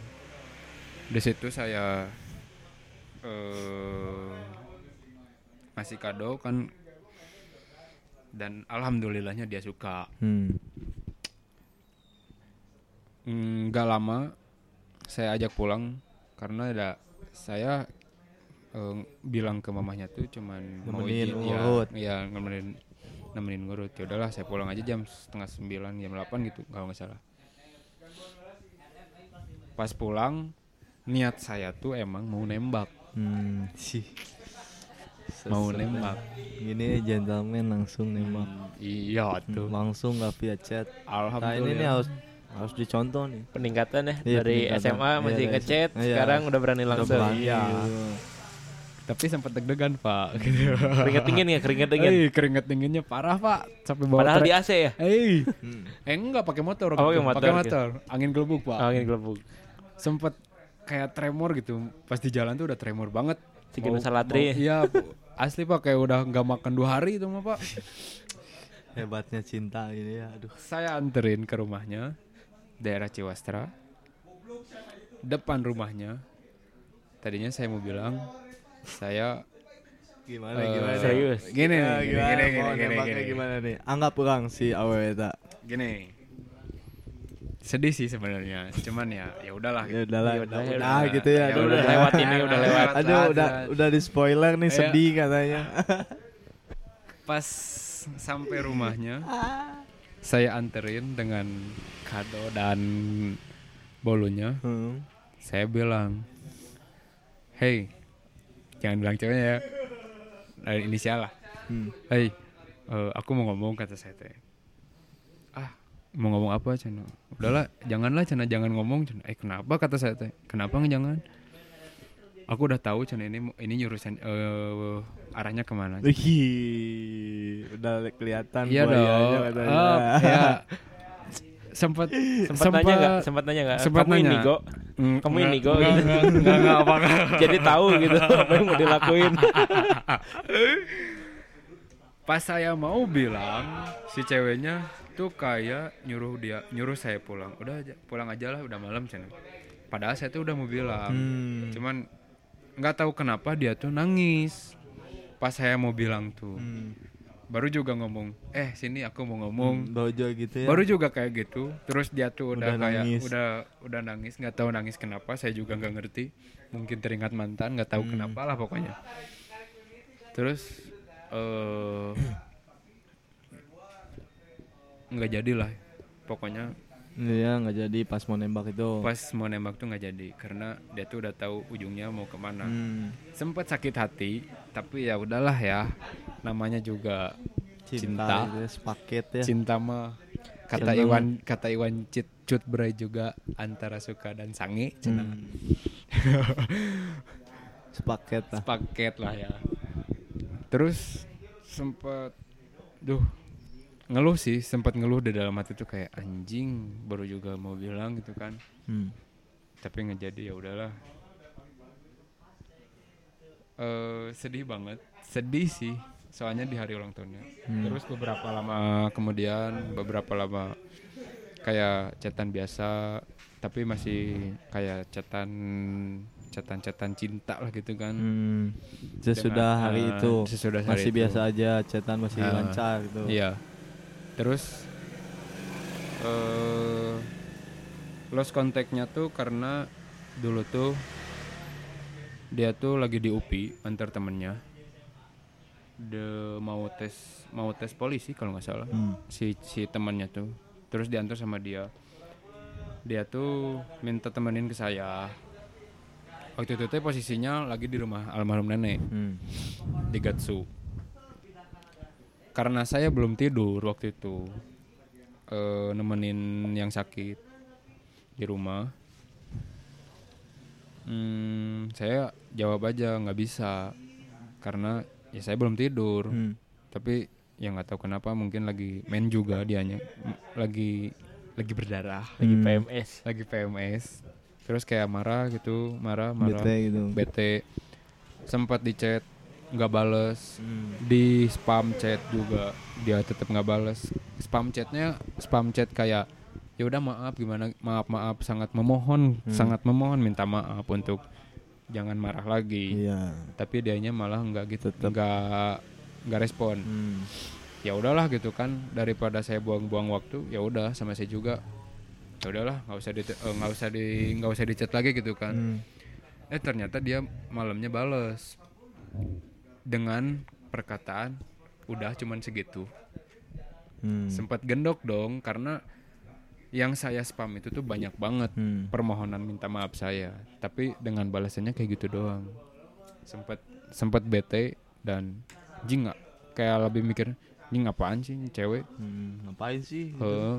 Di situ saya eh ngasih kado kan dan alhamdulillahnya dia suka. Hmm. Mm, nggak lama saya ajak pulang karena ada saya eh, bilang ke mamahnya tuh cuman mau Nemenin izin- ya, ngurut. ya nemenin nemenin ngurut ya udahlah saya pulang aja jam setengah sembilan jam delapan gitu kalau nggak salah pas pulang niat saya tuh emang mau nembak Hmm. Sih. (laughs) mau nembak Gini gentleman langsung nembak. iya tuh Langsung nggak via chat. Nah alhamdulillah ini nih harus harus dicontoh nih. Peningkatan ya Iya, dari peningkatan. SMA Iya, masih dari ngechat. Iya. sekarang udah berani langsung. Udah berani Iya. gitu. tapi sempat deg-degan pak gitu. (laughs) Keringet dingin ya, keringet dingin. Eh, keringet dinginnya parah pak sampai bawa Padahal trek. di AC ya. Eh, Hmm. eh enggak pakai motor. Oh, pakai motor, Pakai gitu. motor. Angin gelembung, Pak. Angin gelembung. Sempet kayak tremor gitu. Pas di jalan tuh udah tremor banget. Mau- Salatri. mau- Iya, Bu. asli Pak kayak udah nggak makan dua hari itu mah, Pak. Hebatnya cinta ini ya. Aduh. Saya anterin ke rumahnya daerah Ciwastra. Depan rumahnya. Tadinya saya mau bilang saya Gimana Eh, gimana? serius. Gini, Ya, nih, gini, gimana? gini, Mau gini, gini, gini. gimana nih? Anggap orang si awewe eta. gini. Sedih sih sebenarnya. Cuman ya ya udahlah Ya gitu. udahlah, Ya udah, udah, ya gitu ya. udah. Lewat ini, udah lewat. (laughs) Aduh, udah udah di spoiler nih sedih katanya. (laughs) Pas sampai rumahnya, saya anterin dengan kado dan bolunya. Hmm. Saya bilang, hey, jangan bilang ceweknya ya, dari inisial lah. Hmm. Hey, eh, aku mau ngomong kata saya teh. Ah, mau ngomong apa cina? Udahlah, janganlah cina, jangan ngomong cina. Eh kenapa kata saya teh? Kenapa nggak jangan? Aku udah tahu cina ini ini nyurusan eh arahnya ke mana. Wih, udah kelihatan Iya dong. katanya. Oh, ya. Sempat Sempat nanya nggak? Sempat nanya nggak? Sempat Kamu nanya. indigo? Mm, Kamu indigo enggak, gitu. enggak, apa (laughs) Jadi tahu gitu (laughs) apa yang mau dilakuin. Pas saya mau bilang si ceweknya tuh kayak nyuruh dia nyuruh saya pulang. Udah aja, pulang aja lah udah malam cina. Padahal saya tuh udah mau bilang. Hmm. Cuman nggak tahu kenapa dia tuh nangis. Pas saya mau bilang tuh. Hmm. Baru juga ngomong, "Eh, sini aku mau ngomong." Dojo gitu ya. Baru juga kayak gitu. Terus dia tuh udah, Udah kayak nangis. udah udah nangis, nggak tahu nangis kenapa. Saya juga nggak ngerti. Mungkin teringat mantan, nggak tahu Hmm. kenapa lah pokoknya. Terus eh (clears throat) nggak jadi lah. Pokoknya Iya, nggak jadi pas mau nembak itu. pas mau nembak tuh nggak jadi karena dia tuh udah tahu ujungnya mau ke mana. Hmm. Sempet sakit hati, tapi ya udahlah ya. Namanya juga Cinta, Cinta. ya, sepaket ya. cinta mah kata Cinta Iwan kata Iwan Cit Cut Bray juga antara suka dan sange cenah. Hmm. (laughs) sepaket lah. paket lah ya terus sempet duh ngeluh sih sempat ngeluh di dalam hati tuh kayak anjing baru juga mau bilang gitu kan Hmm. tapi nggak jadi ya udahlah eh sedih banget sedih sih soalnya di hari ulang tahunnya terus beberapa lama kemudian beberapa lama kayak chatan biasa tapi masih kayak chatan chatan cinta lah gitu kan Hmm. Sesudah Dengan, hari eh, itu sesudah hari masih itu. biasa aja, chatan masih Ah, lancar gitu. Iya. Terus eh lost kontaknya tuh karena dulu tuh dia tuh lagi di UPI antar temennya. de mau tes mau tes polisi kalau nggak salah Hmm. si si temannya tuh terus diantar sama dia dia tuh minta temenin ke saya waktu itu teh posisinya lagi di rumah almarhum nenek Hmm. di Gatsu karena saya belum tidur waktu itu. Eh, nemenin yang sakit di rumah. Hmm, saya jawab aja nggak bisa. Karena ya saya belum tidur. Hmm. tapi ya nggak tahu kenapa mungkin lagi main juga dianya. M- lagi lagi berdarah. Lagi Hmm. PMS. lagi PMS terus kayak marah gitu marah marah. Bete gitu. bete. Sempat di chat nggak bales Hmm. di spam chat juga dia tetap nggak bales spam chatnya spam chat kayak ya udah maaf gimana maaf maaf sangat memohon Hmm. sangat memohon minta maaf untuk jangan marah lagi Iya. tapi dianya malah nggak gitu nggak nggak respon Hmm. ya udahlah gitu kan daripada saya buang-buang waktu ya udah sama saya juga ya udahlah nggak usah di eh, nggak usah di nggak usah di chat lagi gitu kan Hmm. eh ternyata dia malamnya bales dengan perkataan udah cuman segitu Hmm. sempat gendok dong karena yang saya spam itu tuh banyak banget Hmm. permohonan minta maaf saya tapi dengan balasannya kayak gitu doang sempat sempat bete dan jing nggak kayak lebih mikir jing apaan sih ini cewek Hmm. Ngapain sih? gitu?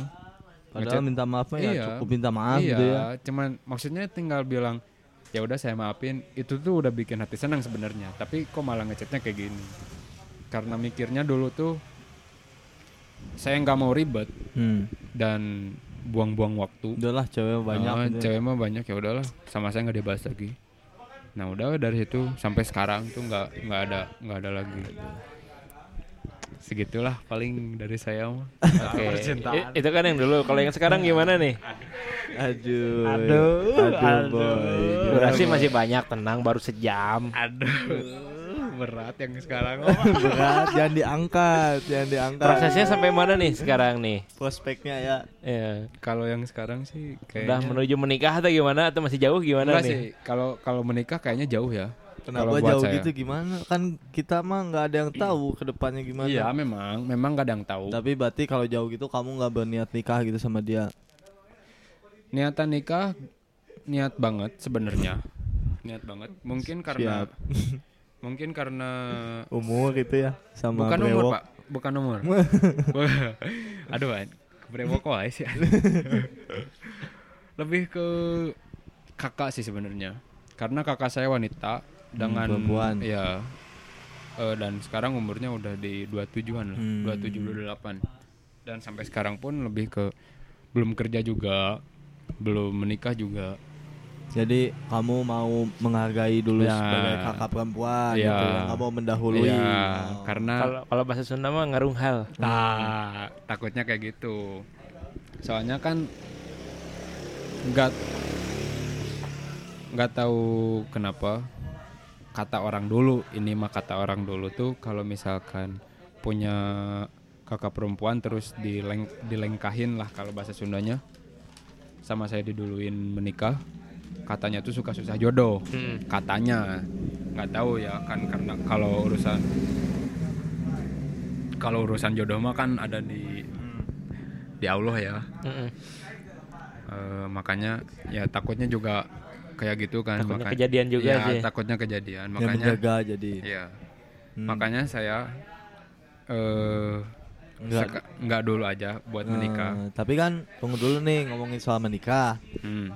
Padahal minta maafnya ya Iya. cukup minta maaf iya gitu ya. cuman maksudnya tinggal bilang ya udah saya maafin. Itu tuh udah bikin hati senang sebenarnya. Tapi kok malah ngechatnya kayak gini? Karena mikirnya dulu tuh saya nggak mau ribet Hmm. dan buang-buang waktu. Udahlah cewek banyak Ah, gitu ya. cewek mah banyak. Ya udahlah sama saya nggak dibahas lagi. Nah udah dari situ sampai sekarang tuh nggak nggak ada nggak ada lagi segitulah paling dari saya mah Oke. I- itu kan yang dulu. Kalau yang sekarang gimana nih? Aduh. Aduh, aduh, boy. Durasi masih banyak, tenang baru sejam. aduh berat yang sekarang (laughs) Berat, jangan diangkat, jangan diangkat. Prosesnya sampai mana nih sekarang nih? prospeknya ya. Ya. kalau yang sekarang sih Udah kayaknya menuju menikah atau gimana atau masih jauh gimana enggak nih? sih kalau kalau menikah kayaknya jauh ya Kenapa jauh saya. gitu gimana? Kan kita mah nggak ada yang tahu ke depannya gimana. iya memang memang gak ada yang tahu Tapi berarti kalau jauh gitu kamu nggak berniat nikah gitu sama dia. niatan nikah niat banget sebenarnya niat banget mungkin karena Siap. (laughs) mungkin karena Umur gitu ya sama bukan umur brewok. pak bukan umur (laughs) (laughs) aduh brewok wae sih lebih ke kakak sih sebenarnya karena kakak saya wanita dengan perempuan. ya eh, dan sekarang umurnya udah di 27-an lah Hmm. 27 28 dan sampai sekarang pun lebih ke belum kerja juga belum menikah juga Jadi kamu mau menghargai dulu Ya. sebagai kakak perempuan Ya. gitu ya. Nggak mau mendahului. Iya, Oh. karena Kalau kalau bahasa Sunda mah ngarung hal. Nah, takutnya kayak gitu. Soalnya kan nggak nggak tahu kenapa kata orang dulu ini mah kata orang dulu tuh kalau misalkan punya kakak perempuan terus dileng dilengkahin lah kalau bahasa Sundanya sama saya diduluin menikah katanya tuh suka susah jodoh Hmm. katanya nggak tahu ya kan karena kalau urusan kalau urusan jodoh mah kan ada di di Allah ya Mm-mm. Eh, makanya ya takutnya juga kayak gitu kan Takutnya Maka- kejadian juga ya, sih. takutnya kejadian Yang makanya menjaga jadi. ya Hmm. makanya saya eh Nggak- seka- nggak dulu aja buat menikah Eh, tapi kan tunggu dulu nih ngomongin soal menikah. Hmm.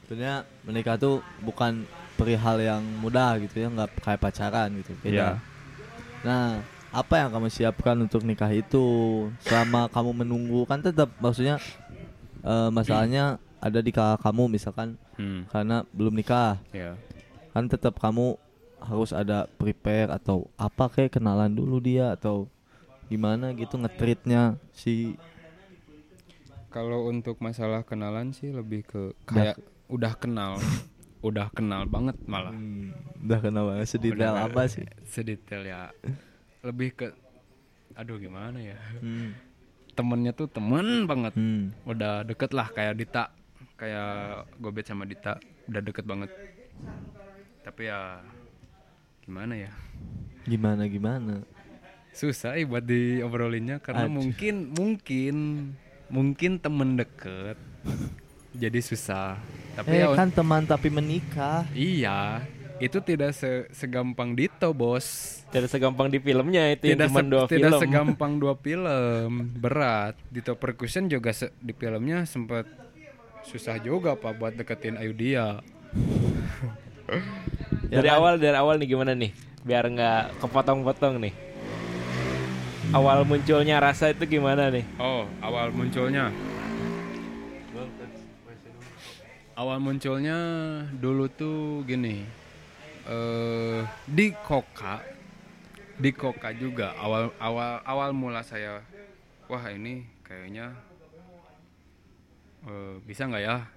Sebenarnya menikah tuh bukan perihal yang mudah gitu ya, nggak kayak pacaran gitu. Beda. Iya. Nah, apa yang kamu siapkan untuk nikah itu? Selama kamu menunggu kan tetap maksudnya eh, masalahnya ada di kakak kamu misalkan Hmm. karena belum nikah. ya Kan tetap kamu harus ada prepare atau apa kayak kenalan dulu dia atau gimana gitu ngetritnya si kalau untuk masalah kenalan sih lebih ke kayak udah kenal (laughs) udah kenal banget malah Hmm, udah kenal banget sedetail Udah- apa sih? (laughs) sedetail ya lebih ke aduh gimana ya Hmm. temennya tuh temen banget Hmm. udah deket lah kayak Dita kayak Gobet sama Dita udah deket banget tapi ya gimana ya Gimana gimana? susah eh buat diobrolinnya karena Aduh. mungkin mungkin mungkin temen deket jadi susah tapi Eh ya kan teman tapi menikah. iya itu tidak se- segampang Dito bos Tidak segampang di filmnya itu tidak cuma se- dua tidak film. segampang dua film berat Dito Percussion juga se- di filmnya sempat susah juga pak buat deketin Ayu dia Ya (laughs) dari kan? awal dari awal nih gimana nih? Biar nggak kepotong-potong nih. Awal munculnya rasa itu gimana nih? Oh, awal munculnya. Awal munculnya dulu tuh gini. Eh di Koka. Di Koka juga awal awal awal mula saya wah ini kayaknya eh, bisa nggak ya?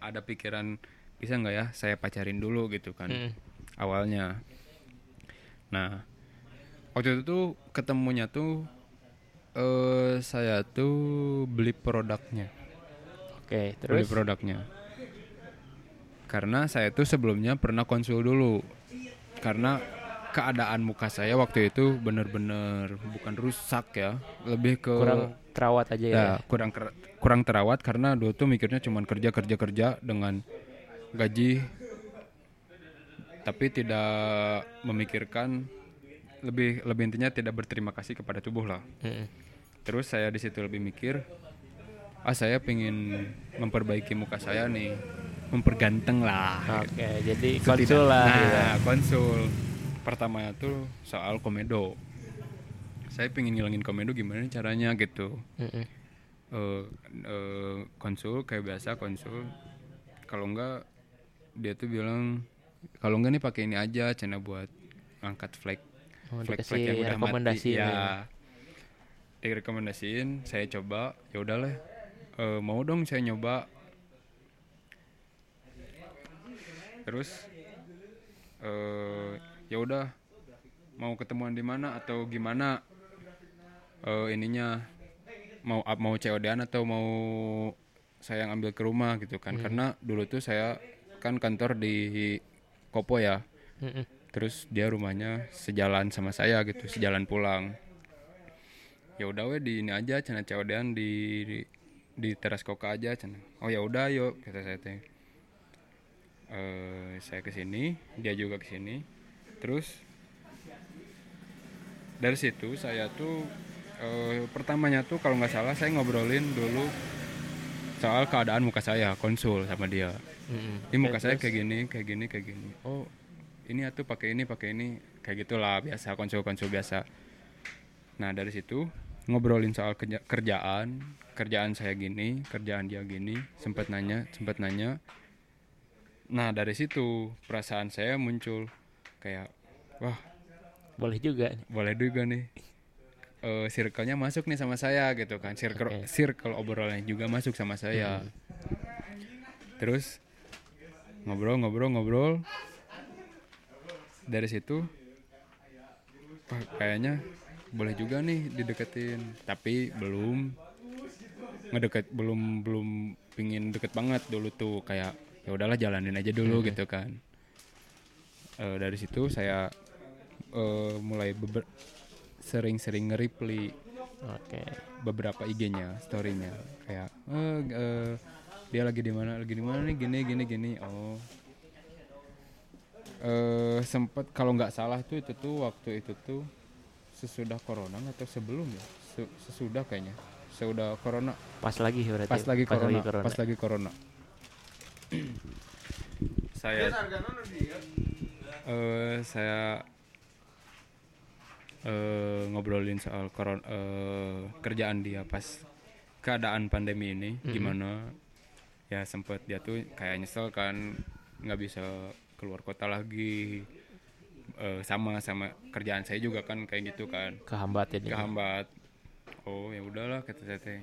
Ada pikiran bisa nggak ya saya pacarin dulu gitu kan. Mm. Awalnya. Nah, waktu itu tuh ketemunya tuh eh saya tuh beli produknya, Oke, beli terus produknya. Karena saya tuh sebelumnya pernah konsul dulu. Karena keadaan muka saya waktu itu bener-bener bukan rusak ya, lebih ke kurang terawat aja ya. ya, kurang kurang terawat karena dulu tuh mikirnya cuman kerja kerja kerja dengan gaji tapi tidak memikirkan lebih lebih intinya tidak berterima kasih kepada tubuh lah Mm-mm. terus saya di situ lebih mikir ah saya pengen memperbaiki muka saya nih memperganteng lah Oke, jadi Setidak- konsul lah. nah gitu. konsul pertamanya tuh soal komedo. Saya pengen ngilangin komedo gimana caranya gitu. Mm-mm. eh eh, konsul kayak biasa konsul. Kalau enggak dia tuh bilang kalau enggak nih pakai ini aja cina buat angkat flek Oh, flek-flek dikasih yang udah rekomendasi mati ya. ya. Direkomendasiin saya coba. Ya udahlah. Eh, mau dong saya nyoba. Terus eh ya udah mau ketemuan di mana atau gimana eh ininya mau mau COD-an atau mau saya yang ambil ke rumah gitu kan. Karena dulu tuh saya kan kantor di Kopo ya. Mm-mm. terus dia rumahnya sejalan sama saya gitu sejalan pulang. Ya udah weh di ini aja cina COD-an di, di di teras koka aja cina. Oh ya udah yuk kata saya teh. Eh, saya ke sini dia juga ke sini terus dari situ saya tuh eh, pertamanya tuh kalau nggak salah saya ngobrolin dulu soal keadaan muka saya konsul sama dia. Mm-mm. ini muka saya kayak gini kayak gini kayak gini. Oh ini atuh pakai ini pakai ini. Kayak gitulah biasa konsul konsul biasa. Nah dari situ ngobrolin soal kerja- kerjaan kerjaan saya gini kerjaan dia gini sempat nanya sempat nanya. Nah dari situ perasaan saya muncul kayak wah Boleh juga. nih. boleh juga nih. Eh circle-nya masuk nih sama saya gitu kan. Circle Oke. circle obrolannya juga masuk sama saya. Terus ngobrol ngobrol ngobrol. Dari situ wah, kayaknya boleh juga nih dideketin. Tapi belum ngedeket belum belum pingin deket banget dulu tuh. Kayak ya udahlah jalanin aja dulu gitu kan Eh, dari situ saya eh, mulai beber- sering-sering nge-reply Oke. beberapa IG-nya, story-nya kayak eh, eh, dia lagi di mana, lagi di mana nih, gini gini gini. Oh. Eh sempat kalau nggak salah tuh itu tuh waktu itu tuh sesudah corona atau sebelum ya? Se- sesudah kayaknya. Sesudah corona, Pas lagi berarti. pas lagi corona, corona. pas lagi corona. (clears throat) saya eh saya eh ngobrolin soal koron eh, kerjaan dia pas keadaan pandemi ini gimana. Ya sempet dia tuh kayak nyesel kan nggak bisa keluar kota lagi. Eh, sama sama kerjaan saya juga kan kayak gitu kan. Kehambat ya dia. kehambat. Oh ya udahlah kata saya teh.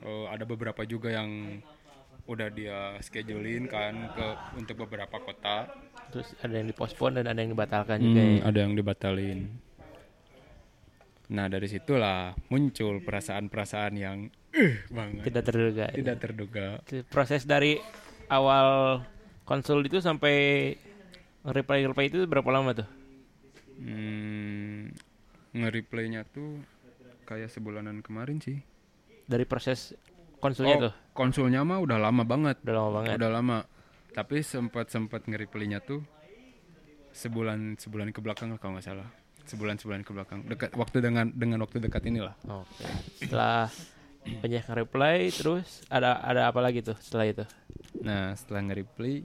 Oh, ada beberapa juga yang udah dia schedulein kan ke untuk beberapa kota Terus ada yang dipospon dan ada yang dibatalkan juga Hmm, ya. ada yang dibatalin. Nah dari situlah muncul perasaan-perasaan yang eh banget, Tidak terduga. tidak terduga. Itu Proses dari awal konsul itu sampai reply reply itu berapa lama tuh? Hmm, nge-replaynya tuh kayak sebulanan kemarin sih. Dari proses konsulnya Oh, tuh. konsulnya mah udah lama banget. Udah lama banget. Udah lama. Tapi sempat sempat nge-replaynya tuh sebulan sebulan ke belakang kalau nggak salah. Sebulan sebulan ke belakang. Dekat waktu dengan dengan waktu dekat inilah. Oke. Setelah banyak yang reply terus ada ada apa lagi tuh setelah itu? Nah, setelah nge-replay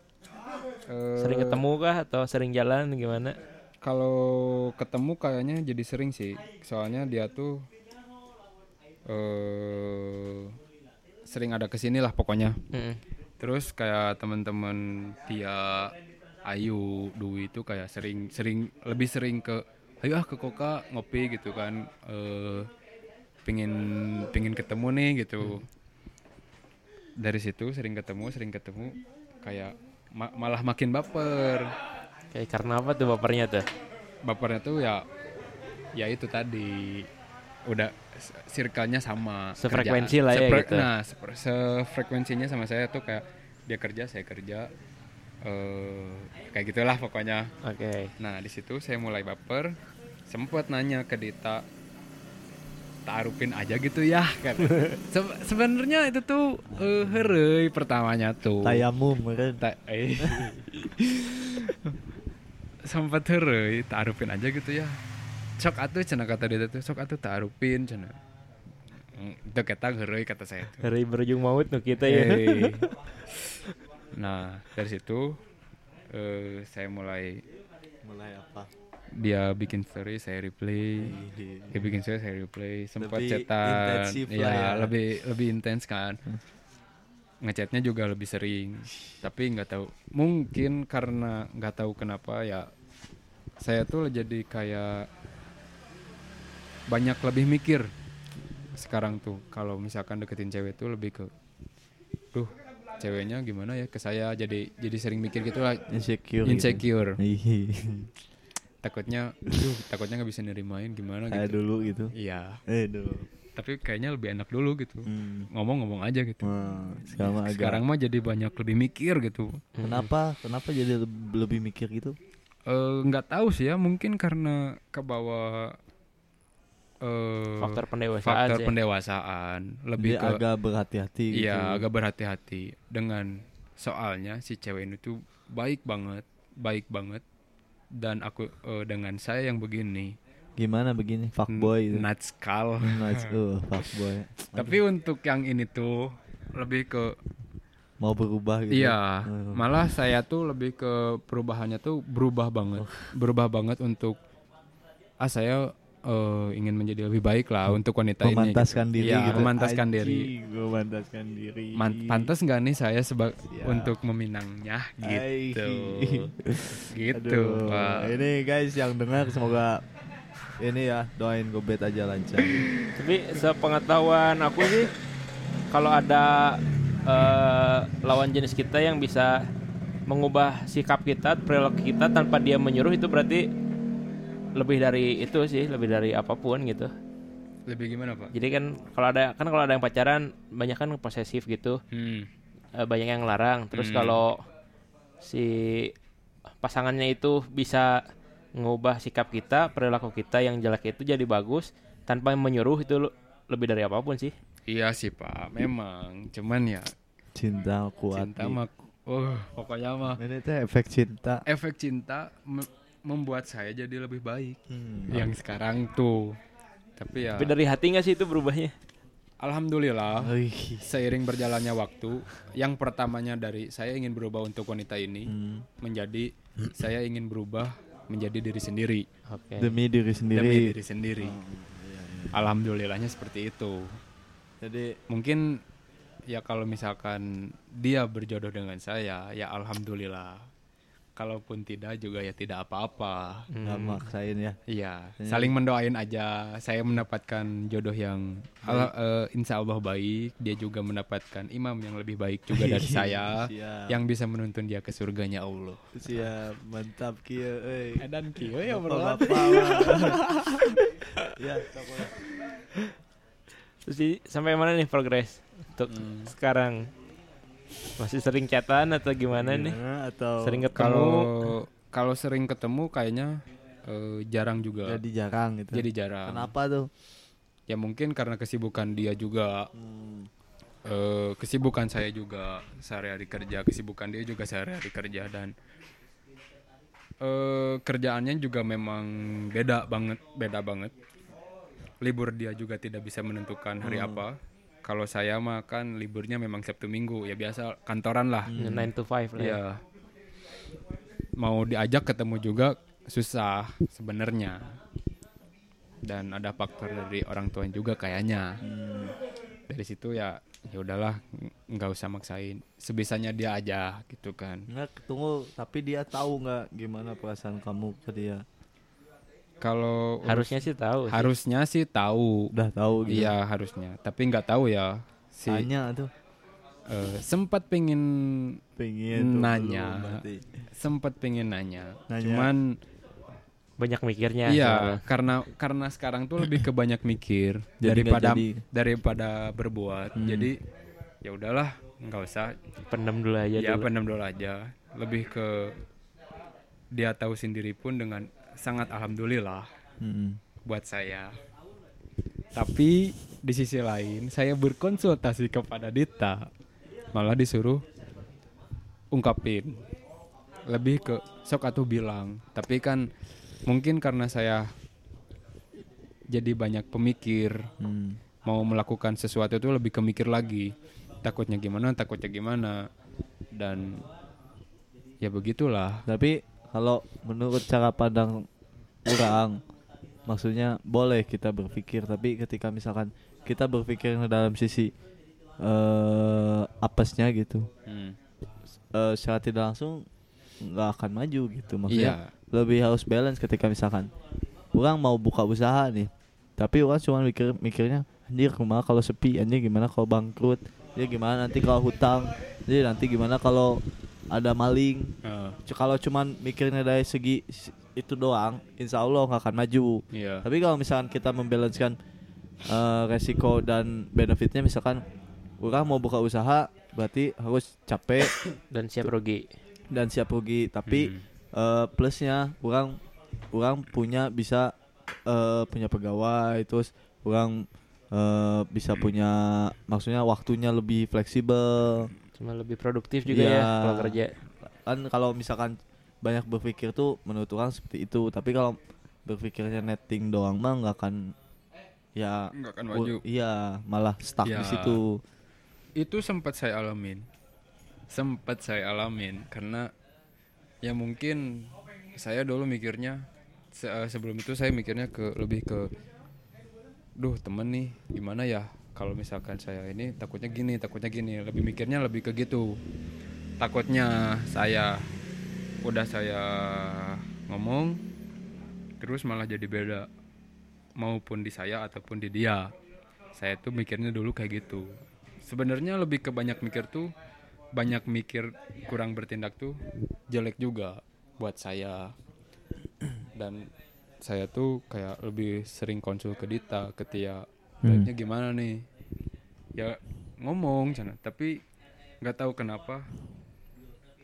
eh, Sering ketemu kah atau sering jalan gimana? Kalau ketemu kayaknya jadi sering sih. Soalnya dia tuh eh sering ada ke sini lah pokoknya. Mm-mm. Terus kayak teman-teman Tia, Ayu, Dwi itu kayak sering sering lebih sering ke ayo ah ke Koka ngopi gitu kan. Eh pingin pingin ketemu nih gitu. Dari situ sering ketemu, sering ketemu kayak ma- malah makin baper. Kayak karena apa tuh bapernya tuh? bapernya tuh ya ya itu tadi udah s- circle-nya sama Sefrekuensi kerjaan. lah ya Sepre- gitu. nah sefrekuensinya sama saya tuh kayak dia kerja saya kerja eh kayak gitulah pokoknya Oke. nah di situ saya mulai baper sempet nanya ke Dita taarupin aja gitu ya kan (laughs) Se- sebenarnya itu tuh eh hereuy pertamanya tuh Tayamum kan. Ta- eh. (laughs) sempat heureuy taarupin aja gitu ya sok atuh cenah kata dia tuh sok atuh taarupin cenah Hmm, itu kata heureuy kata saya tuh berujung maut tuh kita ya. (laughs) Nah dari situ eh, saya mulai Mulai apa? dia bikin story saya replay. Dia bikin story saya replay. Sempat intensif ya, ya. lebih lebih intens kan. Ngechatnya juga lebih sering. Tapi nggak tahu. Mungkin karena nggak tahu kenapa ya saya tuh jadi kayak banyak lebih mikir sekarang tuh. Kalau misalkan deketin cewek tuh lebih ke duh ceweknya gimana ya ke saya jadi jadi sering mikir gitu lah Insecure. insecure Gitu. (laughs) takutnya duh takutnya nggak bisa nerimain gimana Kayak gitu dulu gitu. iya Eh dulu. tapi kayaknya lebih enak dulu gitu Hmm. ngomong-ngomong aja gitu Wah, sekarang mah agak. sekarang mah jadi banyak lebih mikir gitu Kenapa? Kenapa jadi leb- lebih mikir gitu? Eh, nggak tahu sih ya mungkin karena ke bawah eh, Faktor pendewasaan faktor sih. pendewasaan lebih Dia ke agak berhati-hati gitu. iya agak berhati-hati dengan soalnya si cewek ini tuh baik banget baik banget dan aku eh, dengan saya yang begini Gimana begini? Fuckboy gitu. natskal (laughs) Nice. Uh, fuckboy. tapi untuk yang ini tuh lebih ke Mau berubah gitu. Iya, Oh. malah saya tuh lebih ke perubahannya tuh berubah banget, berubah banget untuk ah saya eh, ingin menjadi lebih baik lah untuk wanita ini. Memantaskan gitu. diri Iya, gitu. memantaskan diri. Anjing, Memantaskan diri. Man- pantas nggak nih saya sebab untuk meminangnya gitu, gitu. Aduh, Pak. ini guys yang dengar semoga ini ya doain gobet aja lancar. Tapi sepengetahuan aku sih kalau ada eh, lawan jenis kita yang bisa mengubah sikap kita, perilaku kita tanpa dia menyuruh itu berarti lebih dari itu sih, lebih dari apa pun gitu. Lebih gimana pak? Jadi kan kalau ada kan kalau ada yang pacaran banyak kan posesif gitu, Hmm. eh, banyak yang larang. Terus Hmm. kalau si pasangannya itu bisa mengubah sikap kita, perilaku kita yang jelek itu jadi bagus tanpa menyuruh itu lebih dari apa pun sih. Iya sih pak, memang. Cuman ya Cinta kuat. cinta mah, oh pokoknya mah Ini teh efek cinta. efek cinta membuat saya jadi lebih baik. Hmm. Yang sekarang tuh. Tapi ya, Tapi dari hati nggak sih itu berubahnya? alhamdulillah Wih. seiring berjalannya waktu, yang pertamanya dari saya ingin berubah untuk wanita ini Hmm. menjadi saya ingin berubah menjadi diri sendiri Oke. Demi diri sendiri. demi diri sendiri. Alhamdulillahnya seperti itu. Jadi Mungkin ya kalau misalkan dia berjodoh dengan saya, ya alhamdulillah. Kalaupun tidak juga ya tidak apa-apa. nggak maksain ya. Iya, saling mendoain aja. Saya mendapatkan jodoh yang eh, insya Allah baik. Dia juga mendapatkan imam yang lebih baik juga dari (laughs) saya, Siap. yang bisa menuntun dia ke surganya Allah. Siap, mantap kia euy. Dan kio ya mah. (laughs) Ya. Terus sampai mana nih progres untuk sekarang? Masih sering chatan atau gimana nih? Gimana atau Sering ketemu? Kalau kalau sering ketemu kayaknya eh, jarang juga Jadi jarang gitu. jadi jarang Kenapa tuh? ya mungkin karena kesibukan dia juga Hmm. eh, kesibukan saya juga sehari-hari kerja kesibukan dia juga sehari-hari kerja dan eh, kerjaannya juga memang beda banget beda banget libur dia juga tidak bisa menentukan hari apa kalau saya mah kan liburnya memang sabtu minggu. Ya biasa kantoran lah. 9 to 5 lah ya. ya mau diajak ketemu juga susah sebenarnya. Dan ada faktor dari orang tua juga kayaknya. Dari situ ya ya udahlah ng- nggak usah maksain. Sebisanya dia aja gitu kan. Enggak, tunggu, tapi dia tahu nggak gimana perasaan kamu ke dia? Kalau Harusnya sih tahu. sih. harusnya sih tahu Udah tahu gitu. iya harusnya tapi nggak tahu ya si Tanya tuh. eh, sempat pengen Pengen Nanya. sempat pengen nanya, Nanya. cuman banyak mikirnya. Iya, soalnya. karena karena sekarang tuh lebih ke banyak mikir (laughs) Jadi daripada jadi. daripada berbuat. Hmm. Jadi ya udahlah, nggak usah. pendem dulu aja Ya dulu. pendam dulu aja. Lebih ke dia tahu sendiri pun dengan sangat alhamdulillah Mm-mm. buat saya. Tapi di sisi lain saya berkonsultasi kepada Dita, malah disuruh ungkapin. Lebih ke sok atau bilang. Tapi kan mungkin karena saya jadi banyak pemikir, Hmm. mau melakukan sesuatu itu lebih ke mikir lagi. Takutnya gimana, takutnya gimana. Dan ya begitulah. Tapi kalau menurut cara pandang orang, maksudnya boleh kita berpikir, tapi ketika misalkan kita berpikir dalam sisi eh apesnya gitu, Hmm. eh secara tidak langsung nggak akan maju gitu. Maksudnya Iya. lebih harus balance ketika misalkan orang mau buka usaha nih, tapi orang cuma mikir mikirnya anjir gimana kalau sepi, anjir gimana kalau bangkrut, anjir gimana nanti kalau hutang, anjir nanti gimana kalau ada maling, C- kalau cuman mikirnya dari segi itu doang, insya Allah nggak akan maju. iya. Tapi kalau misalkan kita membalancekan eh, resiko dan benefitnya, misalkan orang mau buka usaha, berarti harus capek (coughs) dan siap rugi. dan siap rugi. Tapi Hmm. eh, plusnya, orang orang punya bisa eh, punya pegawai, terus orang eh, bisa punya, maksudnya waktunya lebih fleksibel. Cuma lebih produktif juga Iya. ya kalau kerja. kan kalau misalkan banyak berpikir tuh menurut orang seperti itu tapi kalau berpikirnya netting doang mah nggak akan ya Nggak akan maju. iya malah stuck Ya. di situ itu sempat saya alamin sempat saya alamin karena ya mungkin saya dulu mikirnya se- eh, sebelum itu saya mikirnya ke lebih ke duh temen nih gimana ya kalau misalkan saya ini takutnya gini takutnya gini. Lebih mikirnya lebih ke gitu. Takutnya saya udah saya ngomong terus malah jadi beda. Maupun di saya ataupun di dia. Saya tuh mikirnya dulu kayak gitu. Sebenarnya lebih ke banyak mikir tuh banyak mikir kurang bertindak tuh jelek juga buat saya. (clears throat) Dan saya tuh kayak lebih sering konsul ke Dita ketika baiknya gimana nih? Ya ngomong sana tapi nggak tahu kenapa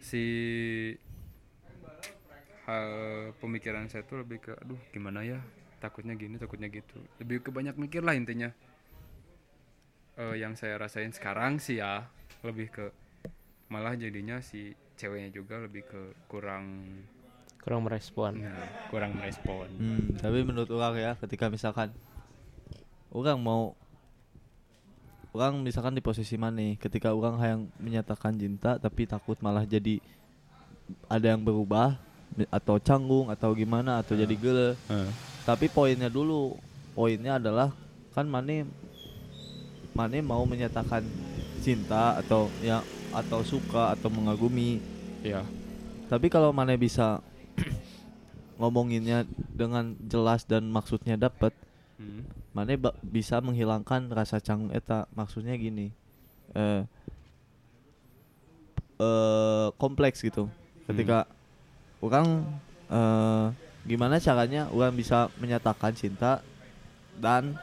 si hal pemikiran saya tuh lebih ke aduh gimana ya? Takutnya gini takutnya gitu. Lebih ke banyak mikir lah intinya. Eh, yang saya rasain sekarang sih ya lebih ke malah jadinya si ceweknya juga lebih ke kurang Kurang merespon. nah, kurang merespon. Hmm, tapi menurut orang ya ketika misalkan orang mau orang misalkan di posisi mana ketika orang yang menyatakan cinta tapi takut malah jadi ada yang berubah atau canggung atau gimana atau jadi gele. Eh, tapi poinnya dulu poinnya adalah kan Mane Mane mau menyatakan cinta atau ya atau suka atau mengagumi. Ya tapi kalau Mane bisa (clears throat) ngomonginnya dengan jelas dan maksudnya dapat hmm, Mane ba- bisa menghilangkan rasa canggung eta maksudnya gini eh eh kompleks gitu. Ketika orang eh gimana caranya orang bisa menyatakan cinta dan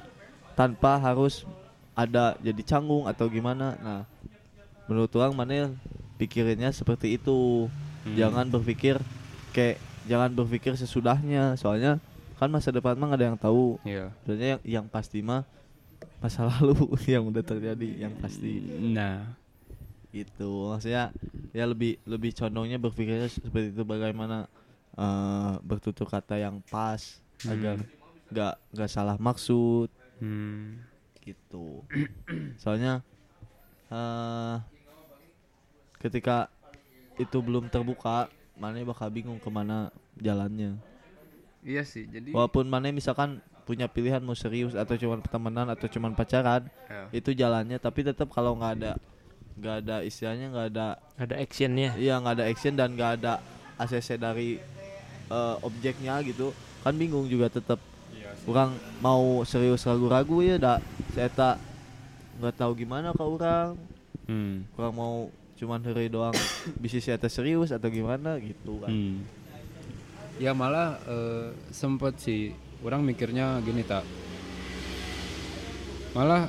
tanpa harus ada jadi canggung atau gimana. Nah menurut orang mana pikirinnya seperti itu? Hmm. jangan berpikir kayak jangan berpikir sesudahnya. Soalnya kan masa depan mah ada yang tahu. Sebenarnya yang, yang pasti mah masa lalu (laughs) yang udah terjadi yang pasti. Nah, gitu. Maksudnya ya lebih lebih condongnya berpikirnya seperti itu bagaimana eh, bertutur kata yang pas Hmm. agar nggak nggak salah maksud. Hmm, gitu. (clears throat) Soalnya eh ketika itu belum terbuka mana bakal bingung ke mana jalannya iya sih. Jadi walaupun mana misalkan punya pilihan mau serius atau cuma temenan atau cuma pacaran ya. itu jalannya tapi tetap kalau nggak ada nggak ada istilahnya nggak ada Ada actionnya. iya nggak ada action dan nggak ada ACC dari eh, objeknya gitu kan bingung juga tetap Iya sih. orang mau serius ragu-ragu ya dak saya tak nggak tahu gimana ke orang Hmm. orang mau cuman hari doang bisnis saya teh serius atau gimana gitu kan Hmm. Ya malah eh, sempet sih orang mikirnya gini tak. Malah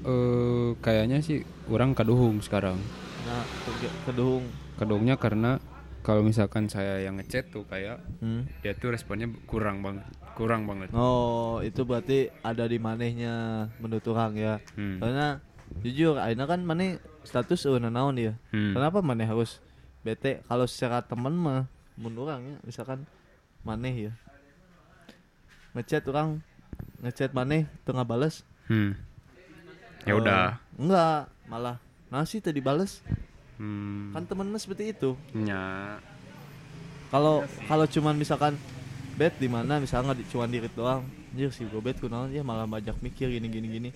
eh kayaknya sih orang kaduhung sekarang. nah ke- kedung Kaduhungnya karena kalau misalkan saya yang ngechat tuh kayak hmm. dia tuh responnya kurang banget, kurang banget. oh itu berarti ada di manehnya menurut orang ya Hmm. karena jujur Aina kan maneh status eueuh naon ya Hmm. kenapa maneh harus bete kalau secara teman mah menurut orang ya misalkan maneh ya. Ngechat orang ngechat maneh tengah bales Hmm. Ya udah. Eh, enggak malah nasi tadi bales Hmm. kan temennya seperti itu. Ya. kalau kalau cuman misalkan bet di mana misalnya di, cuman dirit doang. Anjir si gue bet kunaon ya malah banyak mikir gini gini gini.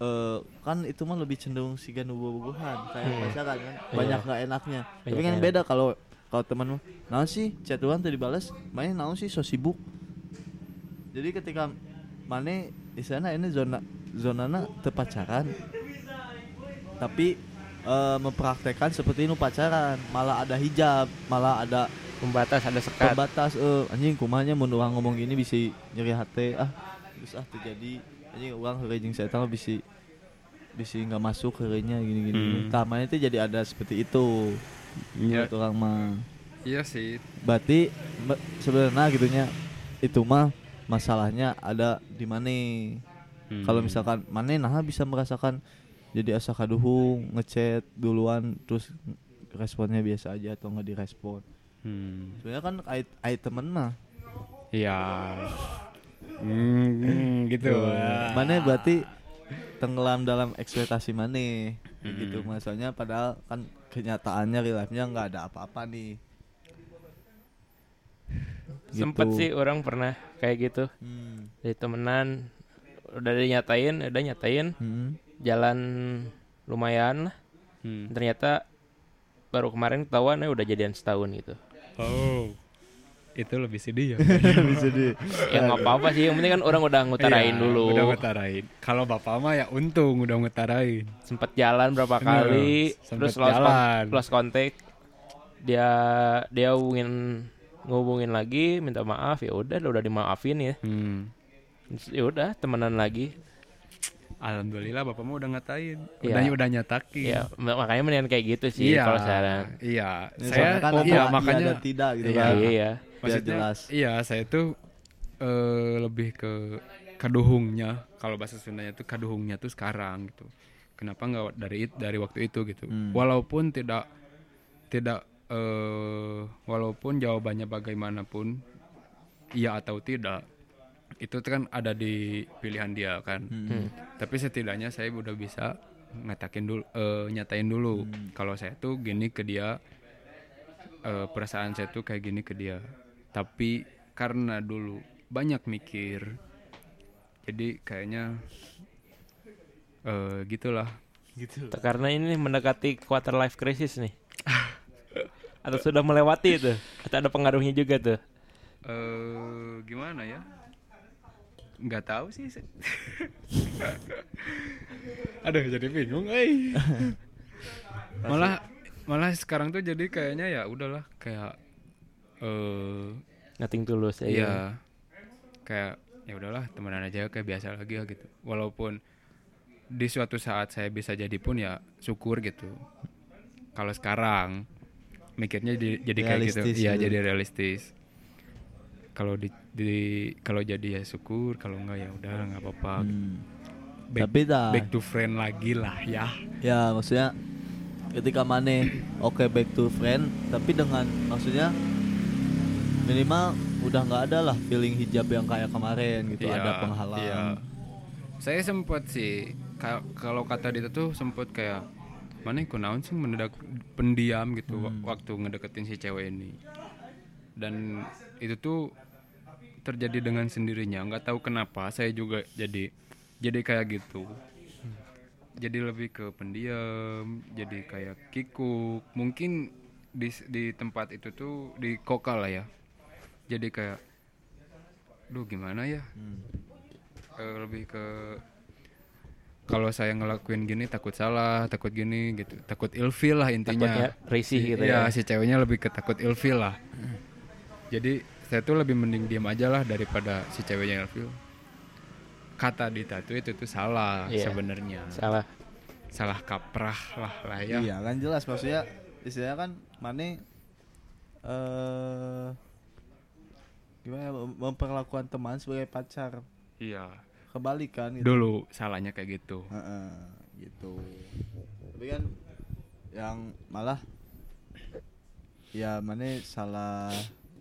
Eh kan itu mah lebih cenderung si gan bubuhan kayak misalkan kan banyak nggak enaknya. Tapi Banyak kan nggak beda kalau kalau teman mah naon sih? Chat doang tadi balas main naon sih? So sibuk. Jadi ketika mana di sana ini zona zonana tepacaran tapi eh, mempraktekkan seperti ini pacaran. Malah ada hijab malah ada Pembatas ada sekat. pembatas eh. Anjing kumanya mun orang ngomong gini bisa nyeri hati. Ah bisa ah terjadi. Anjing orang heureuy jeung saya tahu bisa bisa nggak masuk heureunya gini gini Hmm. tamanya itu jadi ada seperti itu Iya. orang mah Iya sih. berarti sebenarnya gitunya itu mah masalahnya ada di mana Hmm. kalau misalkan mana nah bisa merasakan jadi asa kaduhung ngechat duluan terus responnya biasa aja atau nggak direspon Hmm. sebenarnya kan ait, ait temen mah Iya. Hmm, gitu. Wah. mana berarti tenggelam dalam ekspektasi mana Hmm. gitu maksudnya padahal kan kenyataannya real life-nya nggak ada apa-apa nih Sempet Gitu. sih orang pernah kayak gitu. hmm. Dari temenan udah dinyatain, udah nyatain Hmm. jalan lumayan lah. Hmm. Ternyata baru kemarin ketahuan ya udah jadian setahun gitu. Oh. Itu lebih sedih ya. (laughs) bisa di Ya nggak apa-apa sih, yang penting kan orang udah ngutarain Iya, dulu. Udah ngutarain. Kalau bapak mah ya untung udah ngutarain. Sempet jalan berapa kali, sempet terus lost, kon- jalan. lost contact. Dia dia hubungin ngubungin lagi, minta maaf ya udah udah dimaafin ya. Hmm. Ya udah temenan lagi. Alhamdulillah bapak mah udah ngatain. Iya. Udah udah nyatakin. Ya mak- makanya mendingan kayak gitu sih iya. kalau sekarang. Iya. Ya, Saya soalnya kan oh, ada iya iya makanya dan tidak gitu Iya. kan Iya, iya. Maksudnya, jelas Iya, saya tuh eh, lebih ke kaduhungnya. Kalau bahasa Sundanya tuh kaduhungnya tuh sekarang gitu. Kenapa nggak dari it- dari waktu itu gitu? Hmm. Walaupun tidak tidak eh walaupun jawabannya bagaimanapun iya atau tidak itu tuh kan ada di pilihan dia kan. Hmm. Tapi setidaknya saya udah bisa ngatakin dulu eh, nyatain dulu Hmm. kalau saya tuh gini ke dia eh, perasaan saya tuh kayak gini ke dia tapi karena dulu banyak mikir jadi kayaknya eh gitulah gitu Karena ini mendekati quarter life crisis nih. (laughs) Atau sudah melewati itu? Atau ada pengaruhnya juga tuh? eh gimana ya nggak tahu sih (laughs) aduh jadi bingung eh malah malah sekarang tuh jadi kayaknya ya udahlah kayak eh Nothing tulus ya. Iya. Kayak ya udahlah temenan aja kayak biasa lagi ya gitu. Walaupun di suatu saat saya bisa jadi pun ya syukur gitu. Kalau sekarang mikirnya jadi, jadi kayak gitu iya gitu. jadi realistis kalau di, di kalau jadi ya syukur kalau enggak ya udah nggak apa-apa Hmm. back, Tapi dah. back to friend lagi lah ya Ya maksudnya ketika Mane oke back to friend tapi dengan maksudnya minimal udah nggak ada lah feeling hijab yang kayak kemarin gitu Iya, ada penghalang. iya. saya sempet sih ka- kalau kata dia tuh sempet kayak mana aku naon sih mendadak pendiam gitu Hmm. wa- waktu ngedeketin si cewek ini dan itu tuh terjadi dengan sendirinya nggak tahu kenapa saya juga jadi jadi kayak gitu jadi lebih ke pendiam jadi kayak kikuk mungkin di di tempat itu tuh di kokal lah ya jadi kayak duh gimana ya Hmm. Eh, lebih ke kalau saya ngelakuin gini takut salah takut gini gitu takut ilfil lah intinya Takutnya risih gitu Iya, ya. si ceweknya lebih ke takut ilfil lah jadi saya tuh lebih mending diam aja lah daripada si ceweknya ilfil kata Dita tuh itu tuh salah Iya. sebenarnya Salah. salah kaprah lah lah ya Iya kan jelas maksudnya istilahnya kan Mane eh gimana ya, mem- memperlakukan teman sebagai pacar iya kebalikan gitu. dulu salahnya kayak gitu Heeh, gitu. Tapi kan yang malah ya mana salah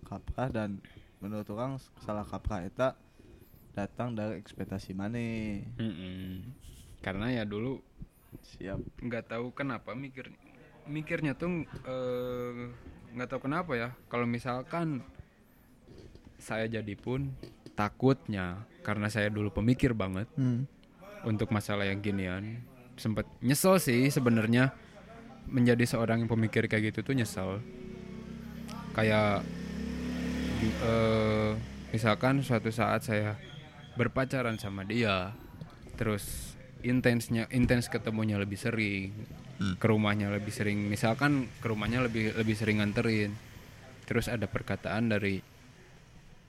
kaprah dan menurut orang salah kaprah eta datang dari ekspektasi mana Mm-mm. karena ya dulu siap nggak tahu kenapa mikir mikirnya tuh eh, nggak tahu kenapa ya kalau misalkan saya jadi pun takutnya karena saya dulu pemikir banget untuk masalah yang ginian sempet nyesel sih sebenarnya. Menjadi seorang yang pemikir kayak gitu tuh nyesel. Kayak eh, misalkan suatu saat saya berpacaran sama dia terus intensnya intens ketemunya lebih sering ke rumahnya lebih sering misalkan ke rumahnya lebih lebih sering nganterin. Terus ada perkataan dari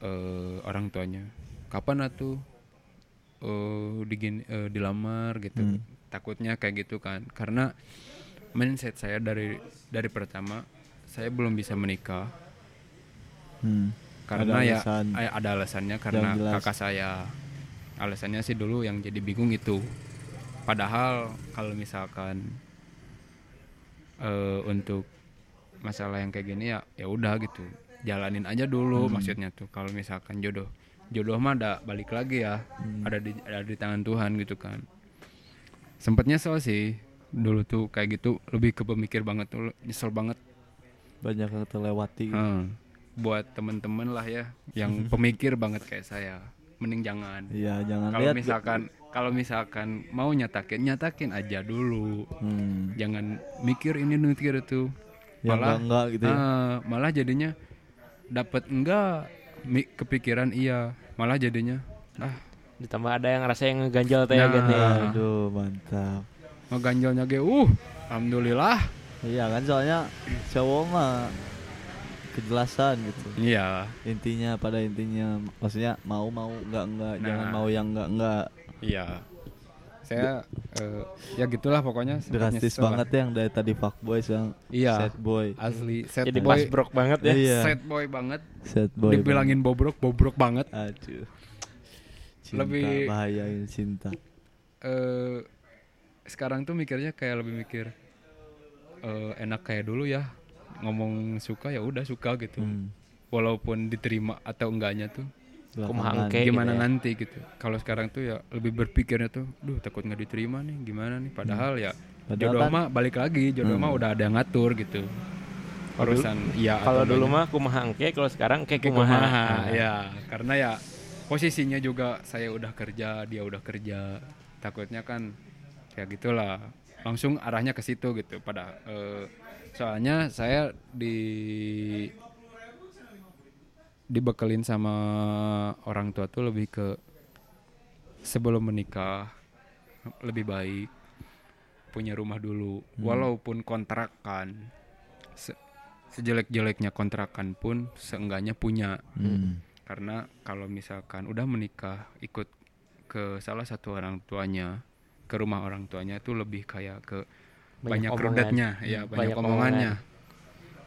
eh, orang tuanya. Kapan atuh eh digin eh, dilamar gitu. Takutnya kayak gitu kan. Karena mindset saya dari dari pertama saya belum bisa menikah. Hmm. karena Ada ya alasan. ada alasannya karena kakak saya. Alasannya sih dulu yang jadi bingung itu. Padahal kalau misalkan eh, untuk masalah yang kayak gini ya ya udah gitu jalanin aja dulu Hmm. maksudnya tuh. Kalau misalkan jodoh jodoh mah ada balik lagi ya. Hmm. ada di ada di tangan Tuhan gitu kan. Sempet nyesel sih dulu tuh kayak gitu lebih ke pemikir banget tuh nyesel banget. Banyak yang terlewati. Hmm. buat temen-temen lah ya yang (laughs) pemikir banget kayak saya. Mending jangan. Iya jangan kalau misalkan kalau misalkan mau nyatakin nyatakin aja dulu. Hmm. jangan mikir ini mikir itu. Yang malah enggak, enggak gitu ya. ah, malah jadinya dapat enggak? Mi- kepikiran iya malah jadinya ah. Ditambah ada yang rasa yang ngeganjal teh ya Nah. gini. aduh mantap. Ngeganjalnya ge uh alhamdulillah. Iya kan soalnya cowok mah kejelasan gitu. Iya. Intinya pada intinya maksudnya mau mau enggak enggak jangan Nah. mau yang enggak enggak iya saya eh, ya gitulah pokoknya drastis nyesel lah. banget ya yang dari tadi fuckboy sekarang Iya. sad boy asli set Jadi boy pas brok banget ya. Iya. set boy banget sad boy dibilangin bobrok bobrok banget banget. aduh cinta Lebih- bahayain cinta eh sekarang tuh mikirnya kayak lebih mikir eh, enak kayak dulu ya ngomong suka ya udah suka gitu Hmm. walaupun diterima atau enggaknya tuh Kumaha. Kayak gimana gitu ya. nanti gitu? Kalau sekarang tuh ya lebih berpikirnya tuh duh takut nggak diterima nih gimana nih? Padahal ya Padahal jodoh kan- mah balik lagi jodoh Hmm. mah udah ada yang ngatur gitu. Urusan iya Kalau dulu mah kumaha engke, kalau sekarang kayak Kayak kumaha. kumaha, Nah, ya. Karena ya posisinya juga saya udah kerja dia udah kerja. Takutnya kan kayak gitulah. Langsung arahnya ke situ gitu pada eh, soalnya saya di dibekelin sama orang tua tuh lebih ke sebelum menikah lebih baik punya rumah dulu. Walaupun kontrakan se- sejelek-jeleknya kontrakan pun seenggaknya punya. Hmm. karena kalau misalkan udah menikah ikut ke salah satu orang tuanya ke rumah orang tuanya itu lebih kayak ke Banyak banyak, omongan. rudetnya ya Hmm, banyak, banyak omongannya.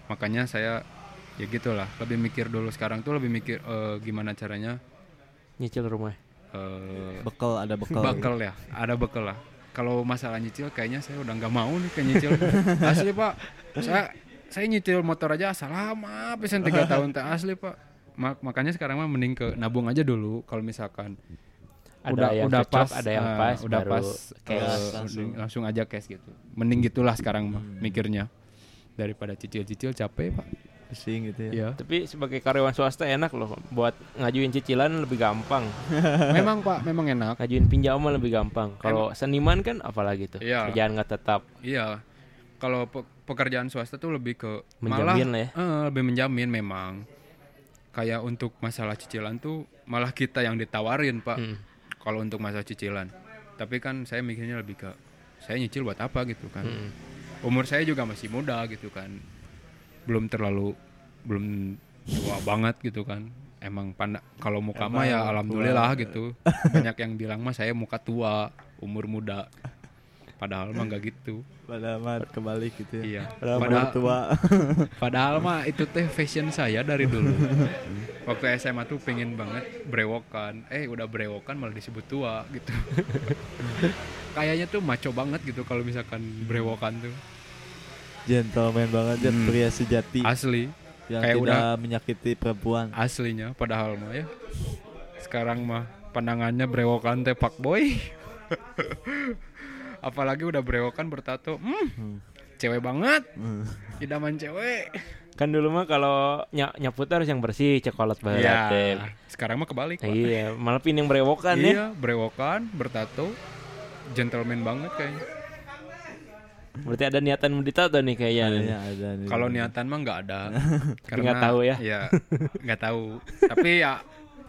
makanya saya ya gitulah lebih mikir dulu sekarang tuh lebih mikir eh, gimana caranya Nyicil rumah. eh Bekal ada bekal. bekal ya ada bekal lah kalau masalah nyicil kayaknya saya udah nggak mau nih kayak nyicil (laughs) asli pak saya saya nyicil motor aja asal lama pisan tiga (laughs) tahun teh asli pak Ma- makanya sekarang mah mending ke nabung aja dulu kalau misalkan Ada udah yang udah cocok, pas ada yang eh, pas, udah baru pas cash. eh, Langsung. langsung langsung aja cash gitu mending gitulah sekarang mah mikirnya daripada cicil-cicil capek pak Pusing gitu ya. Iya Tapi sebagai karyawan swasta enak loh buat ngajuin cicilan lebih gampang. (laughs) memang pak memang enak Ngajuin pinjaman lebih gampang. Kalau seniman kan apalagi tuh. Iya. Kerjaan nggak tetap. Iya. Kalau pe- pekerjaan swasta tuh lebih ke Menjamin malah lah ya. eh, lebih menjamin memang. Kayak untuk masalah cicilan tuh malah kita yang ditawarin, Pak. Hmm. Kalau untuk masalah cicilan. Tapi kan saya mikirnya lebih ke saya nyicil buat apa gitu kan. Hmm. Umur saya juga masih muda gitu kan. Belum terlalu belum tua banget gitu kan. Emang panda kalau muka mah ya alhamdulillah tua. gitu. Banyak yang bilang mah saya muka tua, umur muda. Padahal mah nggak gitu. Pada amat kebalik gitu ya. Iya. Padahal Padahal, tua. (laughs) padahal mah (laughs) itu teh fashion saya dari dulu. Waktu SMA tuh pengen banget brewokan. Eh udah brewokan malah disebut tua gitu. (laughs) Kayaknya tuh maco banget gitu kalau misalkan brewokan tuh. Gentleman banget ya Hmm. pria sejati Asli, yang kayak tidak udah- menyakiti perempuan. aslinya padahal mah ya. Sekarang mah pandangannya brewokan teh pak boy. (laughs) Apalagi udah brewokan bertato. Hmm, cewek banget. Hmm. Idaman cewek. Kan dulu mah kalau ny nyaput harus yang bersih, cokolot banget. Iya. Sekarang mah kebalik. Pak. Iya, malah pin yang berewokan ya. iya, brewokan, bertato, gentleman banget kayaknya. Berarti ada niatan mau ditato nih kayaknya. Kayaknya ada nih. Kalau niatan mah nggak ada. (laughs) nggak tahu ya? Iya, nggak tahu. Tapi ya,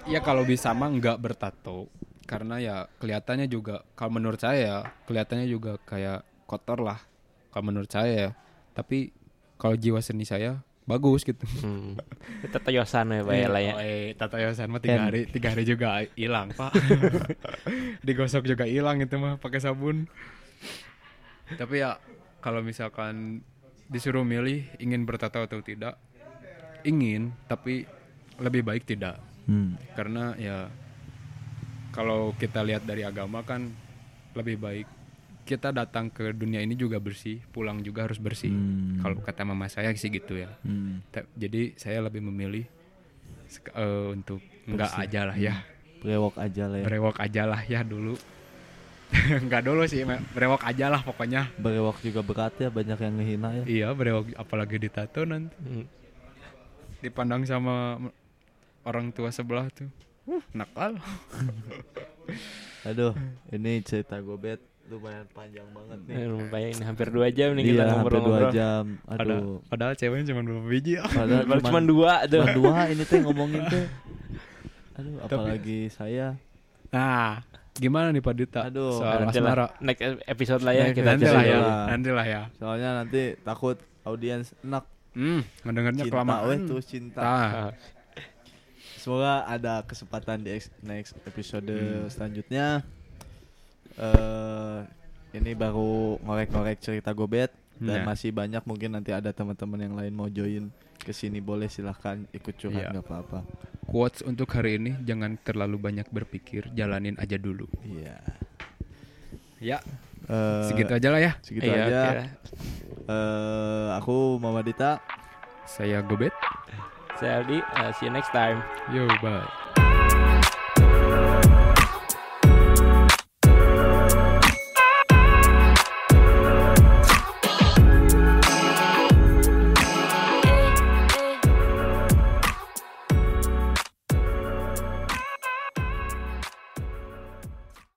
ya kalau bisa mah nggak bertato. Karena ya kelihatannya juga, kalau menurut saya ya, kelihatannya juga kayak kotor lah. Kalau menurut saya ya. Tapi kalau jiwa seni saya bagus gitu. Hmm. (laughs) Tato yosan ya, Pak ya lah ya. Oh, eh, tato yosan mah tiga hari, tiga hari juga hilang pak. (laughs) Digosok juga hilang itu mah pakai sabun. Tapi ya kalau misalkan disuruh milih ingin bertato atau tidak, ingin tapi lebih baik tidak Hmm. karena ya kalau kita lihat dari agama kan lebih baik kita datang ke dunia ini juga bersih, pulang juga harus bersih. Hmm. Kalau kata mama saya sih gitu ya. Hmm. Ta- Jadi saya lebih memilih eh, untuk enggak aja lah ya, Brewok aja lah ya. berewok aja lah ya dulu. (laughs) enggak dulu sih, berewok aja lah pokoknya. Brewok juga berat ya, banyak yang ngehina ya. Iya, berewok apalagi ditato nanti Hmm. dipandang sama orang tua sebelah tuh. Uh, nakal. (laughs) Aduh, ini cerita gobet lumayan panjang banget nih. Eh, lumayan ini hampir dua jam nih kita Iya, hampir dua ngobrol-ngobrol. jam. Padahal, Aduh. padahal ceweknya cuma berapa biji ya. (laughs) Padahal cuma dua tuh. Cuma dua ini teh ngomongin teh. Aduh, apalagi saya. Nah, gimana nih Pak Dita? Aduh, soal Nanti lah, next episode lah ya Nah, kita nanti lah ya, nanti lah ya. Soalnya nanti takut audiens enak Hmm, mendengarnya cinta kelamaan. weh tuh cinta. Ah, Semoga ada kesempatan di ex- next episode Hmm. selanjutnya. eh ini baru ngorek-ngorek cerita gobet dan Nah. masih banyak mungkin nanti ada teman-teman yang lain mau join ke sini boleh silahkan ikut curhat Iya. nggak apa-apa. Quotes untuk hari ini jangan terlalu banyak berpikir, jalanin aja dulu. Iya. Ya, Eh, segitu aja lah ya. segitu iya, aja. Eh, aku Mama Dita. Saya Gobet. Saya Aldi, uh, see you next time. Yo, bye.